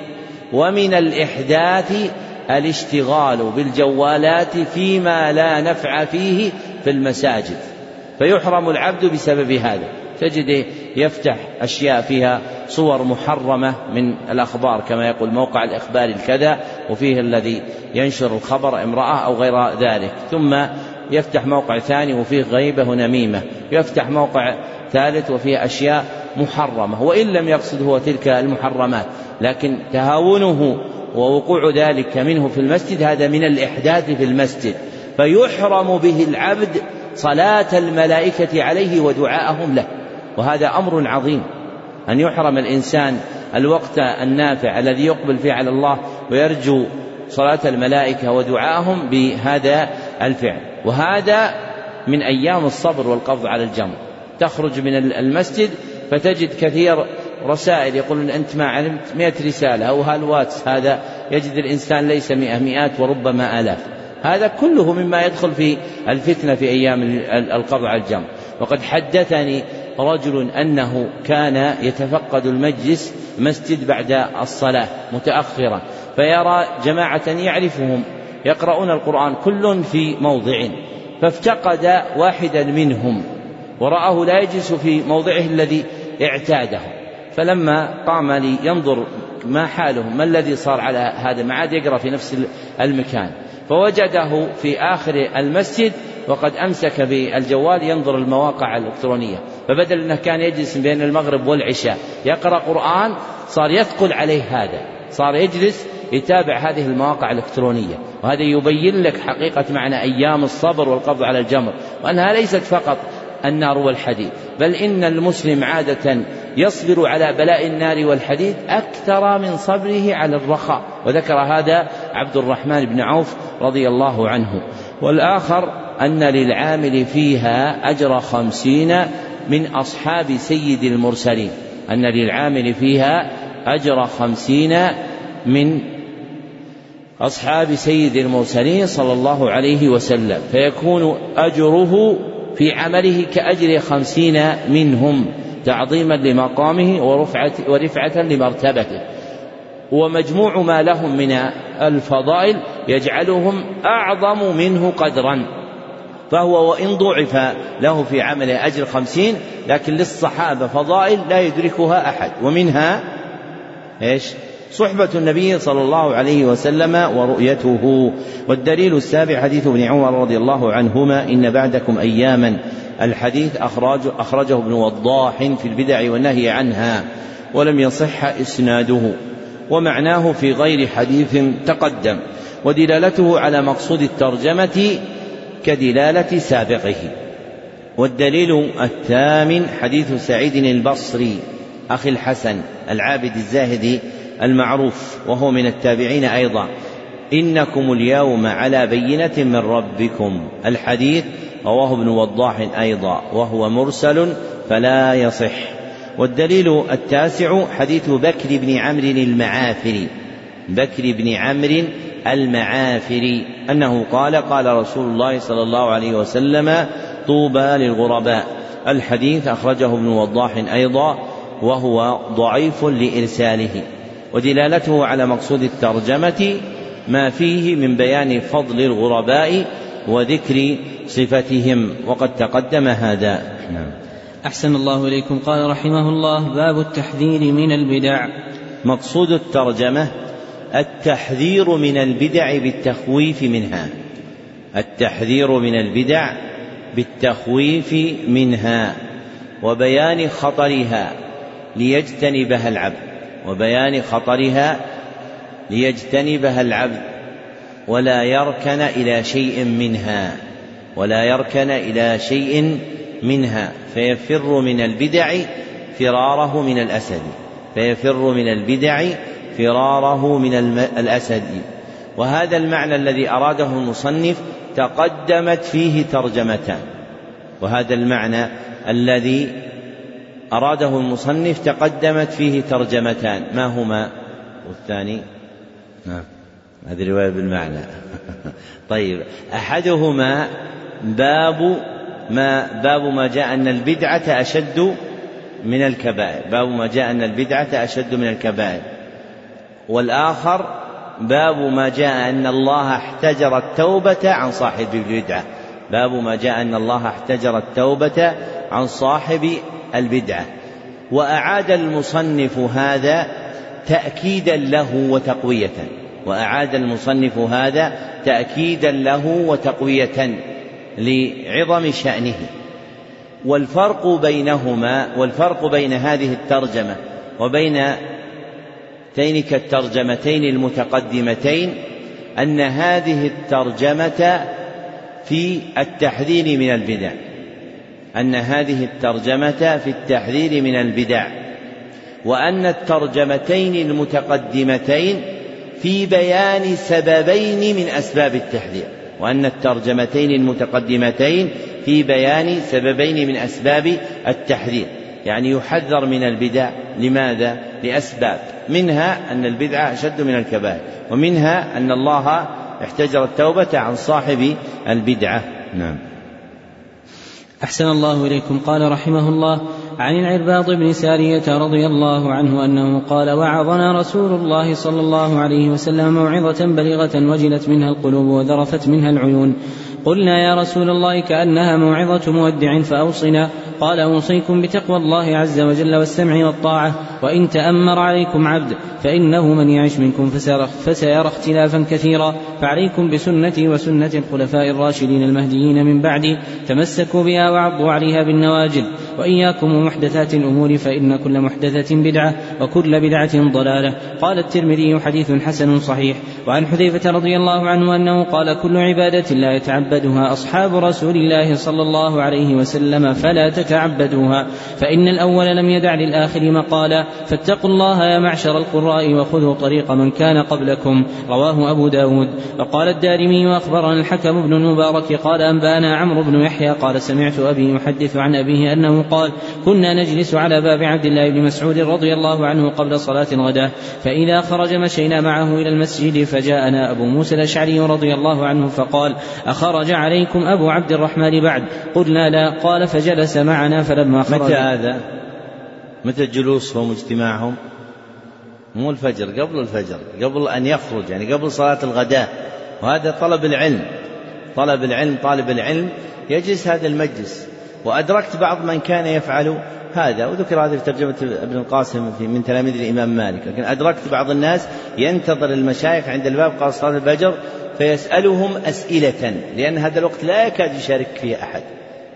Speaker 1: ومن الإحداث الاشتغال بالجوالات فيما لا نفع فيه في المساجد. فيحرم العبد بسبب هذا. تجد يفتح أشياء فيها صور محرمة من الأخبار كما يقول موقع الإخبار الكذا وفيه الذي ينشر الخبر امرأة أو غير ذلك. ثم يفتح موقع ثاني وفيه غيبة ونميمة. يفتح موقع ثالث وفيه أشياء محرمة وإن لم يقصد هو تلك المحرمات. لكن تهاونه ووقوع ذلك منه في المسجد هذا من الإحداث في المسجد. فيحرم به العبد صلاة الملائكة عليه ودعاءهم له. وهذا أمر عظيم. أن يحرم الإنسان الوقت النافع الذي يقبل فيه على الله ويرجو صلاة الملائكة ودعاءهم بهذا الفعل. وهذا من أيام الصبر والقبض على الجمر. تخرج من المسجد فتجد كثير رسائل يقولون أنت ما علمت مئة رسالة أو هالواتس هذا؟ يجد الإنسان ليس مئة مئات وربما آلاف. هذا كله مما يدخل في الفتنة في أيام القبض على الجمر وقد حدثني رجل أنه كان يتفقد المجلس مسجد بعد الصلاة متأخرا فيرى جماعة يعرفهم يقرؤون القرآن كل في موضع فافتقد واحدا منهم ورآه لا يجلس في موضعه الذي اعتاده. فلما قام لينظر ما حالهم ما الذي صار على هذا ما عاد يقرأ في نفس المكان. فوجده في آخر المسجد وقد أمسك بالجوال ينظر المواقع الإلكترونية. فبدل أنه كان يجلس بين المغرب والعشاء يقرأ قرآن صار يثقل عليه هذا. صار يجلس يتابع هذه المواقع الإلكترونية. وهذا يبين لك حقيقة معنى أيام الصبر والقبض على الجمر وأنها ليست فقط النار والحديد بل إن المسلم عادة يصبر على بلاء النار والحديد أكثر من صبره على الرخاء. وذكر هذا عبد الرحمن بن عوف رضي الله عنه. والآخر أن للعامل فيها أجر خمسين من أصحاب سيد المرسلين. أن للعامل فيها أجر خمسين من أصحاب سيد المرسلين صلى الله عليه وسلم. فيكون أجره في عمله كأجر خمسين منهم تعظيما لمقامه ورفعة, ورفعة لمرتبته. ومجموع ما لهم من الفضائل يجعلهم أعظم منه قدرا. فهو وإن ضعف له في عمله أجر خمسين لكن للصحابة فضائل لا يدركها أحد. ومنها إيش؟ صحبة النبي صلى الله عليه وسلم ورؤيته. والدليل السابع حديث ابن عمر رضي الله عنهما إن بعدكم أياما الحديث أخرج أخرجه ابن وضاح في البدع والنهي عنها ولم يصح إسناده. ومعناه في غير حديث تقدم ودلالته على مقصود الترجمة كدلالة سابقه. والدليل الثامن حديث سعيد البصري أخي الحسن العابد الزاهد المعروف وهو من التابعين أيضا. إنكم اليوم على بينة من ربكم. الحديث رواه ابن وضاح أيضا وهو مرسل فلا يصح. والدليل التاسع حديث بكر بن عمرو المعافري. بكر بن عمرو المعافري. أنه قال قال رسول الله صلى الله عليه وسلم طوبى للغرباء. الحديث أخرجه ابن وضاح أيضا وهو ضعيف لإرساله. ودلالته على مقصود الترجمة ما فيه من بيان فضل الغرباء وذكر صفتهم. وقد تقدم هذا. نعم.
Speaker 2: أحسن الله إليكم. قال رحمه الله باب التحذير من البدع.
Speaker 1: مقصود الترجمة التحذير من البدع بالتخويف منها. التحذير من البدع بالتخويف منها وبيان خطرها ليجتنبها العبد. وبيان خطرها ليجتنبها العبد. ولا يركن إلى شيء منها. ولا يركن إلى شيء منها فيفر من البدع فراره من الأسد. فيفر من البدع فراره من الأسد. وهذا المعنى الذي أراده المصنف تقدمت فيه ترجمتان وهذا المعنى الذي أراده المصنف تقدمت فيه ترجمتان ما هما؟ والثاني؟
Speaker 4: نعم.
Speaker 1: هذه رواية بالمعنى. (laughs) طيب. أحدهما باب ما باب ما جاء أن البدعة أشد من الكبائر. باب ما جاء أن البدعة أشد من الكبائر. والآخر باب ما جاء أن الله احتجر التوبة عن صاحب البدعة. باب ما جاء أن الله احتجر التوبة عن صاحب البدعة. وأعاد المصنف هذا تأكيدا له وتقوية. وأعاد المصنف هذا تأكيدا له وتقوية. لعظم شأنه. والفرق بينهما والفرق بين هذه الترجمة وبين تينك الترجمتين المتقدمتين أن هذه الترجمة في التحذير من البدع. أن هذه الترجمة في التحذير من البدع. وأن الترجمتين المتقدمتين في بيان سببين من أسباب التحذير. وأن الترجمتين المتقدمتين في بيان سببين من أسباب التحذير. يعني يحذر من البدع. لماذا؟ لأسباب. منها أن البدعة أشد من الكبائر. ومنها أن الله احتجر التوبة عن صاحب البدعة. نعم.
Speaker 2: أحسن الله إليكم. قال رحمه الله عن العرباض بن سارية رضي الله عنه أنه قال وعظنا رسول الله صلى الله عليه وسلم موعظة بلغة وجلت منها القلوب وذرفت منها العيون. قلنا يا رسول الله كأنها موعظة مودع فأوصنا. قال أوصيكم بتقوى الله عز وجل والسمع والطاعة. وإن تأمر عليكم عبد فإنه من يعش منكم فسيرى اختلافا كثيرا. فعليكم بسنتي وسنة الخلفاء الراشدين المهديين من بعدي. تمسكوا بها وعضوا عليها بالنواجل وإياكم ومحدثات الأمور فإن كل محدثة بدعة وكل بدعة ضلالة. قال الترمذي حديث حسن صحيح. وعن حذيفة رضي الله عنه أنه قال كل عبادة لا يتعبدها أصحاب رسول الله صلى الله عليه وسلم فلا تتعبدوها فإن الأول لم يدع للآخر مقالا فاتقوا الله يا معشر القراء وخذوا طريق من كان قبلكم رواه أبو داود. وقال الدارمي وأخبرنا الحكم بن المبارك قال أنبانا عمرو بن يحيى قال سمعت أبي يحدث عن أبيه أنه قال كنا نجلس على باب عبد الله بن مسعود رضي الله عنه قبل صلاة الغداء فإذا خرج مشينا معه إلى المسجد فجاءنا أبو موسى الأشعري رضي الله عنه فقال أخرج عليكم أبو عبد الرحمن بعد. قلنا لا. قال فجلس معنا فلما خرج.
Speaker 1: متى هذا؟ متى جلوسهم واجتماعهم؟ مو الفجر قبل الفجر قبل أن يخرج يعني قبل صلاة الغداء. وهذا طلب العلم. طلب العلم طالب العلم يجلس هذا المجلس. وأدركت بعض من كان يفعل هذا وذكر هذا في ترجمة ابن القاسم في من تلاميذ الإمام مالك. لكن أدركت بعض الناس ينتظر المشايخ عند الباب قال صلاة الفجر فيسألهم أسئلة لأن هذا الوقت لا يكاد يشارك فيه أحد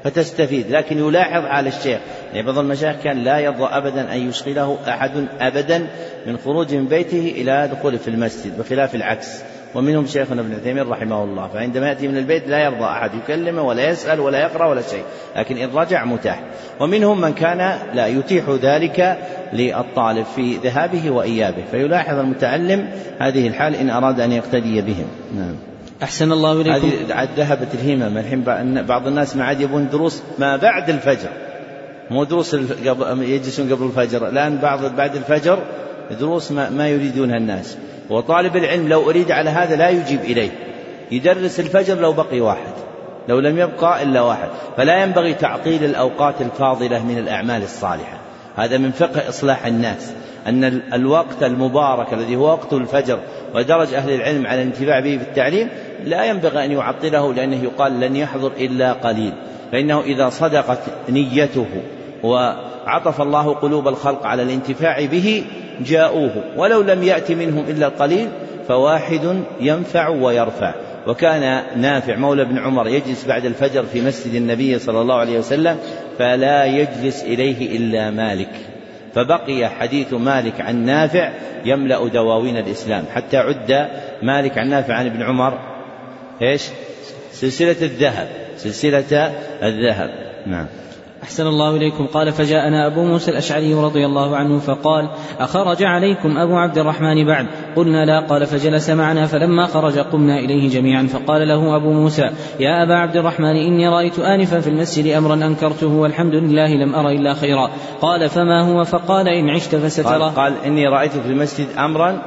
Speaker 1: فتستفيد لكن يلاحظ على الشيخ. يعني بعض المشايخ كان لا يرضى أبدا أن يشغله أحد أبدا من خروج من بيته إلى دخوله في المسجد بخلاف العكس. ومنهم شيخنا ابن عثيمين رحمه الله فعندما يأتي من البيت لا يرضى أحد يكلمه ولا يسأل ولا يقرأ ولا شيء لكن إن رجع متاح. ومنهم من كان لا يتيح ذلك للطالب في ذهابه وإيابه فيلاحظ المتعلم هذه الحال إن أراد أن يقتدي بهم. نعم.
Speaker 2: أحسن الله إليكم.
Speaker 1: هذه عاد ذهبت الهمم الحين بعض الناس ما عاد يبون دروس ما بعد الفجر. مو دروس يجلسون قبل الفجر الآن بعض بعد الفجر دروس ما, ما يريدونها الناس. وطالب العلم لو أريد على هذا لا يجيب إليه. يدرس الفجر لو بقي واحد. لو لم يبقى إلا واحد. فلا ينبغي تعطيل الأوقات الفاضلة من الأعمال الصالحة. هذا من فقه إصلاح الناس. أن الوقت المبارك الذي هو وقت الفجر ودرج أهل العلم على الانتفاع به في التعليم لا ينبغي أن يعطله لأنه يقال لن يحضر إلا قليل. فإنه إذا صدقت نيته وعطف الله قلوب الخلق على الانتفاع به جاءوه ولو لم يأت منهم إلا القليل فواحد ينفع ويرفع. وكان نافع مولى بن عمر يجلس بعد الفجر في مسجد النبي صلى الله عليه وسلم فلا يجلس إليه إلا مالك. فبقي حديث مالك عن نافع يملأ دواوين الإسلام. حتى عد مالك عن نافع عن ابن عمر إيش؟ سلسلة الذهب سلسلة الذهب. نعم.
Speaker 2: أحسن الله إليكم. قال فجاءنا أبو موسى الأشعري رضي الله عنه فقال أخرج عليكم أبو عبد الرحمن بعد؟ قلنا لا. قال فجلس معنا فلما خرج قمنا إليه جميعا. فقال له أبو موسى يا أبا عبد الرحمن إني رأيت آنفا في المسجد أمرا أنكرته والحمد لله لم أر إلا خيرا. قال فما هو؟ فقال إن عشت فسترى.
Speaker 1: قال, قال إني رأيت في المسجد أمرا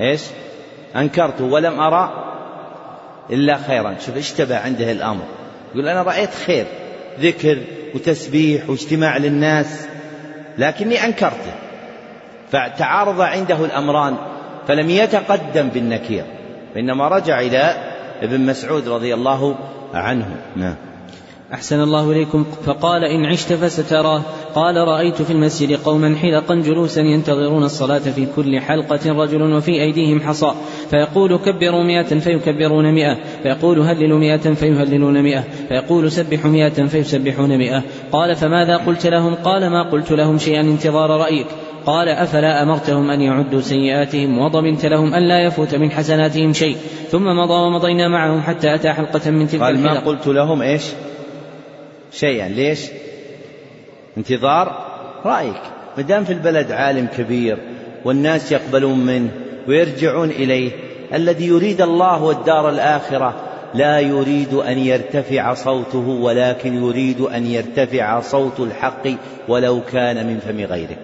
Speaker 1: إيش؟ أنكرته ولم أرى إلا خيرا. شوف اشتبه عنده الأمر. يقول أنا رأيت خير ذكر وتسبيح واجتماع للناس لكني أنكرته فتعارض عنده الأمران فلم يتقدم بالنكير وإنما رجع إلى ابن مسعود رضي الله عنه. نعم.
Speaker 2: أحسن الله إليكم. فقال إن عشت فستراه. قال رأيت في المسجد قوما حلقا جلوسا ينتظرون الصلاة في كل حلقة رجل وفي أيديهم حصى. فيقول كبروا مئة فيكبرون مئة. فيقول هللوا مئة فيهللون مئة. فيقول سبحوا مئة فيسبحون مئة. قال فماذا قلت لهم؟ قال ما قلت لهم شيئا انتظار رأيك. قال أفلا أمرتهم أن يعدوا سيئاتهم وضمنت لهم أن لا يفوت من حسناتهم شيء. ثم مضى ومضينا معهم حتى أتى حلقة من تلك
Speaker 1: قال ما قلت لهم إيش؟ شيئا. ليش؟ انتظار رأيك. ما دام في البلد عالم كبير والناس يقبلون منه ويرجعون إليه الذي يريد الله والدار الآخرة لا يريد أن يرتفع صوته ولكن يريد أن يرتفع صوت الحق ولو كان من فم غيره.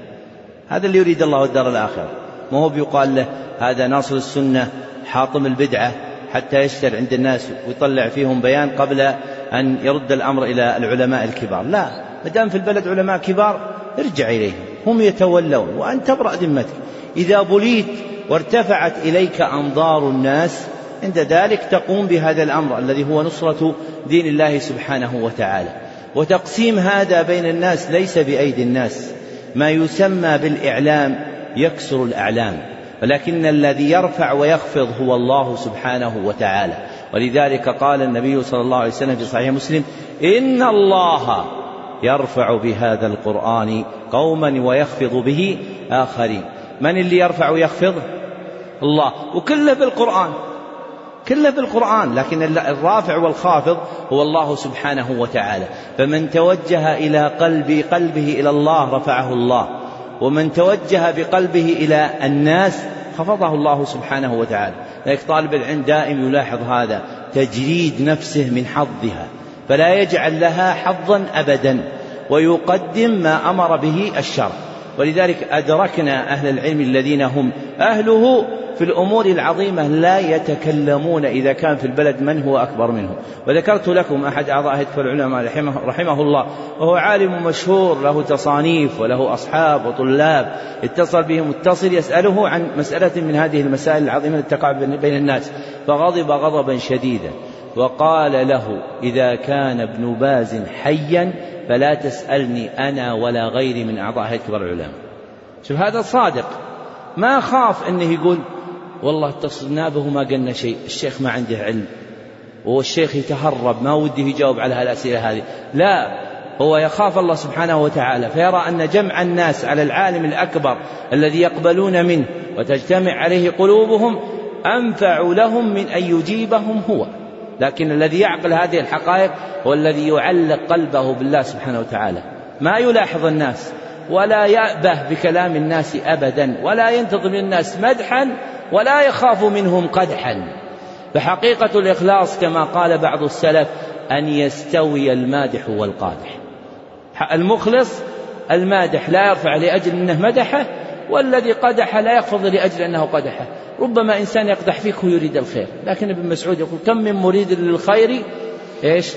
Speaker 1: هذا اللي يريد الله الدار الآخرة. ما هو بيقال له هذا ناصر السنة حاطم البدعة حتى يشتر عند الناس ويطلع فيهم بيان قبل أن يرد الأمر إلى العلماء الكبار. لا ما دام في البلد علماء كبار ارجع إليهم. هم يتولون وأنت تبرأ ذمتك. إذا بليت وارتفعت إليك أنظار الناس عند ذلك تقوم بهذا الأمر الذي هو نصرة دين الله سبحانه وتعالى. وتقسيم هذا بين الناس ليس بأيدي الناس. ما يسمى بالإعلام يكسر الأعلام. ولكن الذي يرفع ويخفض هو الله سبحانه وتعالى. ولذلك قال النبي صلى الله عليه وسلم في صحيح مسلم إن الله يرفع بهذا القرآن قوما ويخفض به آخرين. من اللي يرفع ويخفض؟ الله. وكله بالقرآن. كله بالقرآن لكن الرافع والخافض هو الله سبحانه وتعالى. فمن توجه إلى قلب قلبه إلى الله رفعه الله. ومن توجه بقلبه إلى الناس خفضه الله سبحانه وتعالى. لذلك طالب العلم دائم يلاحظ هذا تجريد نفسه من حظها فلا يجعل لها حظا أبدا ويقدم ما أمر به الشرع. ولذلك أدركنا أهل العلم الذين هم أهله في الأمور العظيمة لا يتكلمون إذا كان في البلد من هو أكبر منه. وذكرت لكم أحد أعضاء هيئة العلماء رحمه, رحمه الله وهو عالم مشهور له تصانيف وله أصحاب وطلاب اتصل به متصل يسأله عن مسألة من هذه المسائل العظيمة التي تقع بين الناس فغضب غضبا شديدا. وقال له إذا كان ابن باز حيا فلا تسألني أنا ولا غيري من أعضاء هيئة كبار العلماء. شوف هذا صادق. ما خاف أنه يقول والله اتصلنا به وما قلنا شيء الشيخ ما عنده علم والشيخ يتهرب ما وده يجاوب على هالأسئلة هذه. لا هو يخاف الله سبحانه وتعالى فيرى أن جمع الناس على العالم الأكبر الذي يقبلون منه وتجتمع عليه قلوبهم أنفع لهم من أن يجيبهم هو. لكن الذي يعقل هذه الحقائق هو الذي يعلق قلبه بالله سبحانه وتعالى. ما يلاحظ الناس ولا يأبه بكلام الناس أبدا ولا ينتظر من الناس مدحا ولا يخاف منهم قدحا. فحقيقة الإخلاص كما قال بعض السلف أن يستوي المادح والقادح. المخلص المادح لا يرفع لأجل أنه مدحه والذي قدح لا يخفض لأجل أنه قدحه. ربما إنسان يقدح فيك ويريد الخير. لكن ابن مسعود يقول كم من مريد للخير؟ إيش؟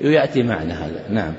Speaker 1: يأتي معنا هذا. نعم.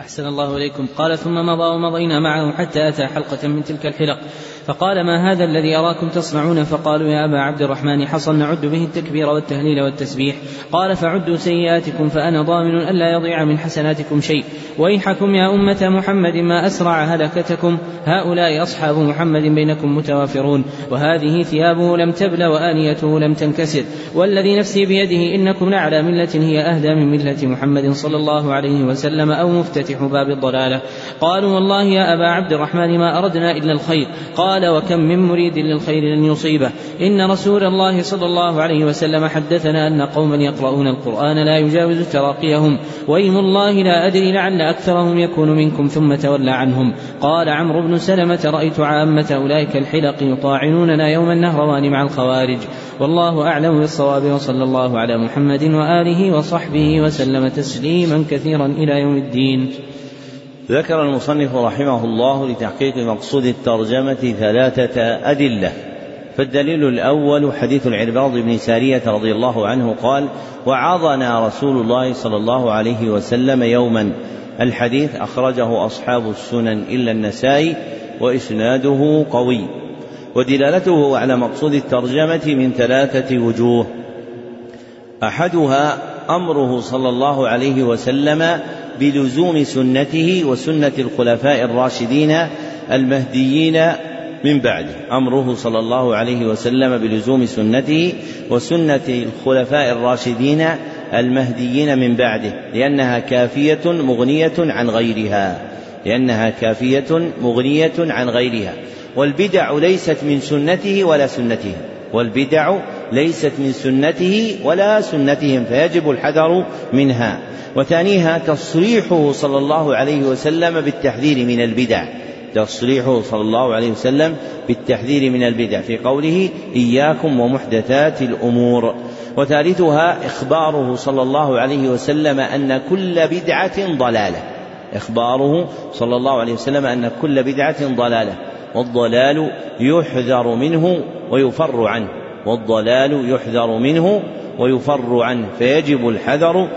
Speaker 2: أحسن الله إليكم. قال ثم مضى ومضينا معه حتى أتى حلقة من تلك الحلق. فقال ما هذا الذي أراكم تصنعون؟ فقالوا يا أبا عبد الرحمن حصل نعد به التكبير والتهليل والتسبيح. قال فعدوا سيئاتكم فأنا ضامن ألا يضيع من حسناتكم شيء. ويحكم يا أمة محمد ما أسرع هلكتكم. هؤلاء أصحاب محمد بينكم متوافرون. وهذه ثيابه لم تبل وآنيته لم تنكسر. والذي نفسي بيده إنكم لعلى ملة هي أهدى من ملة محمد صلى الله عليه وسلم أو مفتتح باب الضلالة. قالوا والله يا أبا عبد الرحمن ما أردنا إلا الخير. قال وكم من مريد للخير لن يصيبه. إن رسول الله صلى الله عليه وسلم حدثنا أن قوما يقرؤون القرآن لا يجاوز تراقيهم. وإيم الله لا أدري لعل أكثرهم يكون منكم ثم تولى عنهم. قال عمرو بن سلمة رأيت عامة أولئك الحلق يطاعنوننا يوم النهروان مع الخوارج. والله أعلم بالصواب وصلى الله على محمد وآله وصحبه وسلم تسليما كثيرا إلى يوم الدين.
Speaker 5: ذكر المصنف رحمه الله لتحقيق مقصود الترجمة ثلاثة أدلة.
Speaker 1: فالدليل الأول حديث العرباض بن سارية رضي الله عنه قال وعظنا رسول الله صلى الله عليه وسلم يوما. الحديث أخرجه أصحاب السنن إلا النسائي وإسناده قوي. ودلالته على مقصود الترجمة من ثلاثة وجوه. أحدها أمره صلى الله عليه وسلم بلزوم سنته وسنة الخلفاء الراشدين المهديين من بعده. أمره صلى الله عليه وسلم بلزوم سنته وسنة الخلفاء الراشدين المهديين من بعده لأنها كافية مغنية عن غيرها. لأنها كافية مغنية عن غيرها. والبدع ليست من سنته ولا سنتهم والبدع ليست من سنته ولا سنتهم فيجب الحذر منها. وثانيها تصريحه صلى الله عليه وسلم بالتحذير من البدع. تصريحه صلى الله عليه وسلم بالتحذير من البدع في قوله إياكم ومحدثات الأمور وثالثها إخباره صلى الله عليه وسلم أن كل بدعة ضلالة. إخباره صلى الله عليه وسلم أن كل بدعة ضلالة والضلال يحذر منه ويفر عنه. والضلال يحذر منه ويفر عنه فيجب الحذر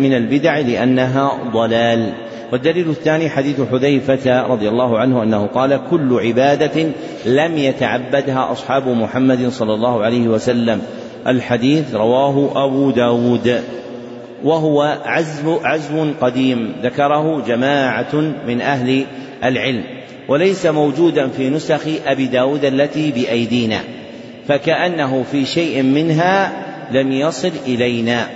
Speaker 1: من البدع لأنها ضلال. والدليل الثاني حديث حذيفة رضي الله عنه أنه قال كل عبادة لم يتعبدها أصحاب محمد صلى الله عليه وسلم. الحديث رواه أبو داود. وهو عزم, عزم قديم ذكره جماعة من أهل العلم وليس موجودا في نسخ أبي داود التي بأيدينا. فكأنه في شيء منها لم يصل إلينا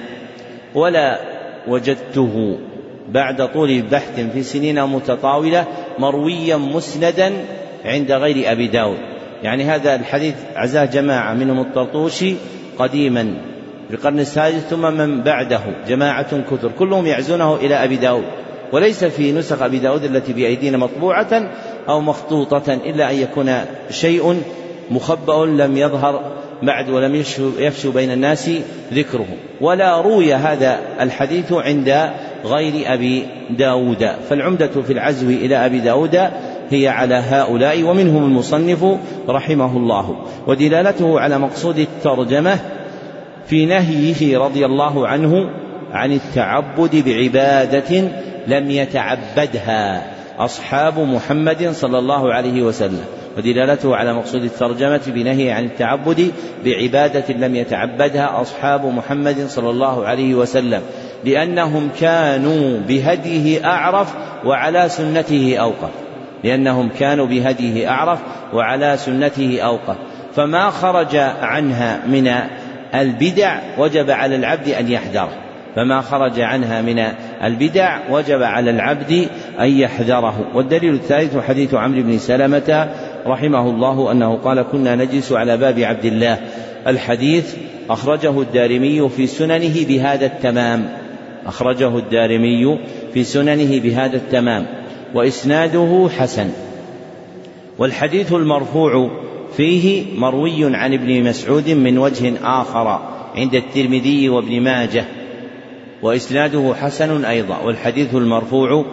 Speaker 1: ولا وجدته بعد طول بحث في سنين متطاولة مرويا مسندا عند غير أبي داود. يعني هذا الحديث عزاه جماعة منهم الطرطوشي قديما في القرن السادس ثم من بعده جماعة كثر كلهم يعزونه إلى أبي داود. وليس في نسخ أبي داود التي بأيدينا مطبوعة أو مخطوطة إلا أن يكون شيء مخبأ لم يظهر بعد ولم يفشو بين الناس ذكره. ولا روي هذا الحديث عند غير أبي داود. فالعمدة في العزو إلى أبي داود هي على هؤلاء ومنهم المصنف رحمه الله. ودلالته على مقصود الترجمة في نهيه رضي الله عنه عن التعبد بعبادة لم يتعبدها أصحاب محمد صلى الله عليه وسلم. ودلالته على مقصود الترجمة بنهي عن التعبد بعبادة لم يتعبدها أصحاب محمد صلى الله عليه وسلم لأنهم كانوا بهديه أعرف وعلى سنته أوقف لأنهم كانوا بهديه أعرف وعلى سنته أوقف فما خرج عنها من البدع وجب على العبد أن يحذره فما خرج عنها من البدع وجب على العبد أن يحذره. والدليل الثالث حديث عمرو بن سلمة رحمه الله أنه قال كنا نجلس على باب عبد الله. الحديث أخرجه الدارمي في سننه بهذا التمام. أخرجه الدارمي في سننه بهذا التمام. وإسناده حسن. والحديث المرفوع فيه مروي عن ابن مسعود من وجه آخر عند الترمذي وابن ماجه. وإسناده حسن أيضا. والحديث المرفوع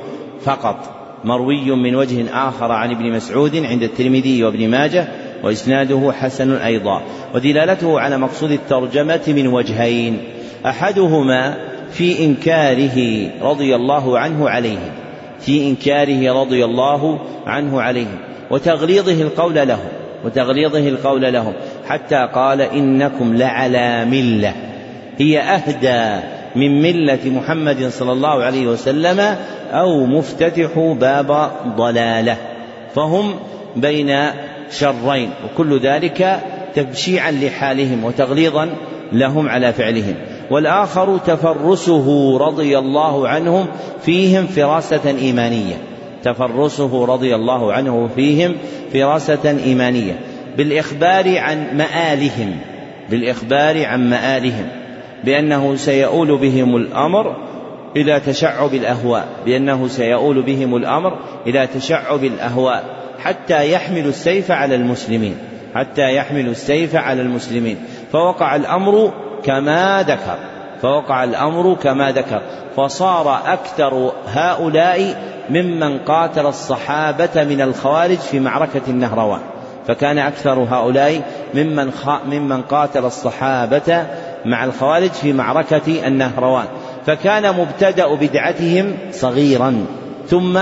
Speaker 1: فقط. مروي من وجه آخر عن ابن مسعود عند الترمذي وابن ماجه وإسناده حسن أيضا ودلالته على مقصود الترجمة من وجهين أحدهما في إنكاره رضي الله عنه عليهم في إنكاره رضي الله عنه عليهم وتغليظه القول لهم وتغليظه القول لهم حتى قال إنكم لعلى ملة هي أهدى من ملة محمد صلى الله عليه وسلم أو مفتتح باب ضلالة فهم بين شرين وكل ذلك تبشيعا لحالهم وتغليظا لهم على فعلهم. والآخر تفرسه رضي الله عنهم فيهم فراسة إيمانية. تفرسه رضي الله عنه فيهم فراسة إيمانية. بالإخبار عن مآلهم بالإخبار عن مآلهم. بأنه سيؤول بهم الأمر إلى تشعب الأهواء بأنه سيؤول بهم الأمر إلى تشعب الأهواء حتى يحملوا السيف على المسلمين حتى يحملوا السيف على المسلمين. فوقع الأمر كما ذكر فوقع الأمر كما ذكر. فصار أكثر هؤلاء ممن قاتل الصحابة من الخوارج في معركة النهروان. فكان أكثر هؤلاء ممن, ممن قاتل الصحابة مع الخوارج في معركة النهروان فكان مبتدأ بدعتهم صغيرا ثم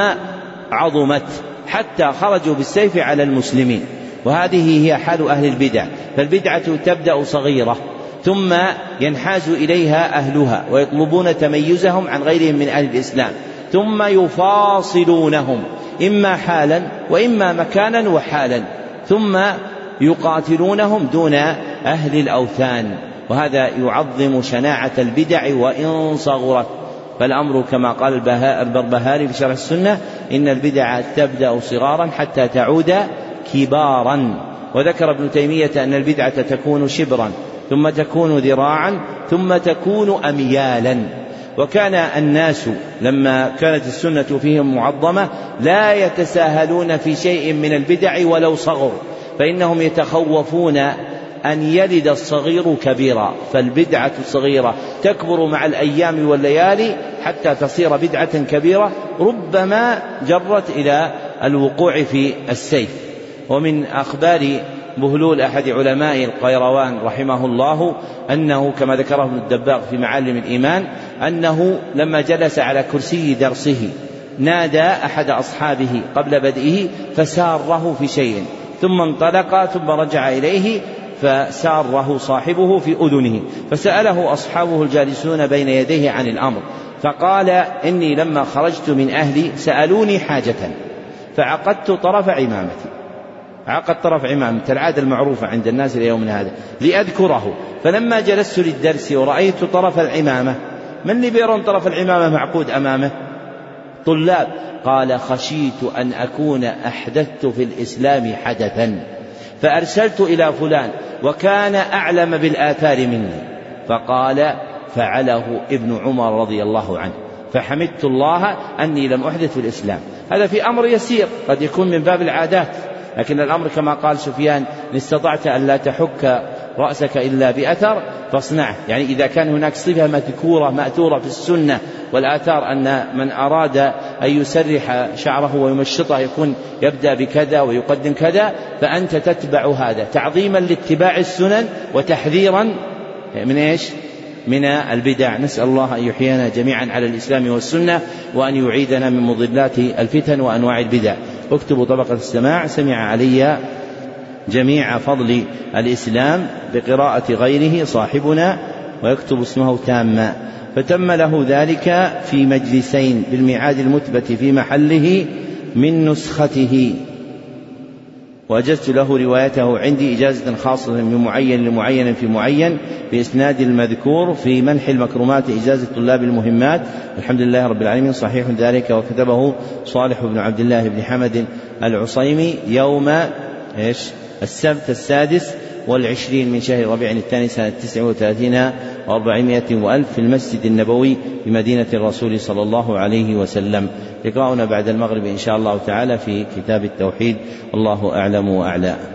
Speaker 1: عظمت حتى خرجوا بالسيف على المسلمين وهذه هي حال أهل البدع فالبدعة تبدأ صغيرة ثم ينحاز إليها أهلها ويطلبون تميزهم عن غيرهم من أهل الإسلام ثم يفاصلونهم إما حالا وإما مكانا وحالا ثم يقاتلونهم دون أهل الأوثان. وهذا يعظم شناعة البدع وإن صغرت. فالأمر كما قال البربهاري في شرح السنة إن البدع تبدأ صغارا حتى تعود كبارا. وذكر ابن تيمية أن البدعة تكون شبرا ثم تكون ذراعا ثم تكون أميالا. وكان الناس لما كانت السنة فيهم معظمة لا يتساهلون في شيء من البدع ولو صغر فإنهم يتخوفون أن يلد الصغير كبيرا فالبدعة الصغيرة تكبر مع الأيام والليالي حتى تصير بدعة كبيرة. ربما جرت إلى الوقوع في السيف. ومن أخبار بهلول أحد علماء القيروان رحمه الله أنه كما ذكره ابن الدباغ في معالم الإيمان أنه لما جلس على كرسي درسه نادى أحد أصحابه قبل بدئه فساره في شيء. ثم انطلق ثم رجع إليه فساره صاحبه في أذنه فسأله أصحابه الجالسون بين يديه عن الأمر فقال إني لما خرجت من أهلي سألوني حاجة فعقدت طرف عمامتي. عقد طرف عمامة العادة المعروفة عند الناس إلى يومنا هذا لأذكره. فلما جلست للدرس ورأيت طرف العمامة من اللي بيرون طرف العمامة معقود أمامه؟ طلاب. قال خشيت أن أكون أحدثت في الإسلام حدثا. فأرسلت إلى فلان وكان أعلم بالآثار مني. فقال فعله ابن عمر رضي الله عنه. فحمدت الله أني لم أحدث في الإسلام. هذا في أمر يسير قد يكون من باب العادات. لكن الأمر كما قال سفيان إن استطعت أن لا تحك رأسك إلا بأثر فاصنعه. يعني إذا كان هناك صفة مذكورة مأثورة في السنة والآثار أن من أراد أن يسرح شعره ويمشطه يكون يبدأ بكذا ويقدم كذا فأنت تتبع هذا تعظيما لاتباع السنن وتحذيرا من إيش؟ من البدع. نسأل الله أن يحيينا جميعا على الإسلام والسنة وأن يعيدنا من مضلات الفتن وأنواع البدع. اكتبوا طبقة السماع. سمع علي جميع فضل الإسلام بقراءة غيره صاحبنا ويكتب اسمه تاما. فتم له ذلك في مجلسين بالميعاد المثبت في محله من نسخته. وأجزت له روايته عندي إجازة خاصة من معين لمعين في معين بإسناد المذكور في منح المكرمات إجازة طلاب المهمات. الحمد لله رب العالمين. صحيح ذلك. وكتبه صالح بن عبد الله بن حمد العصيمي يوم إيش؟ السبت السادس والعشرين من شهر ربيع الثاني سنة تسع وثلاثين وأربعمائة وألف في المسجد النبوي بمدينة الرسول صلى الله عليه وسلم. لقاؤنا بعد المغرب إن شاء الله تعالى في كتاب التوحيد. والله أعلم وأعلى.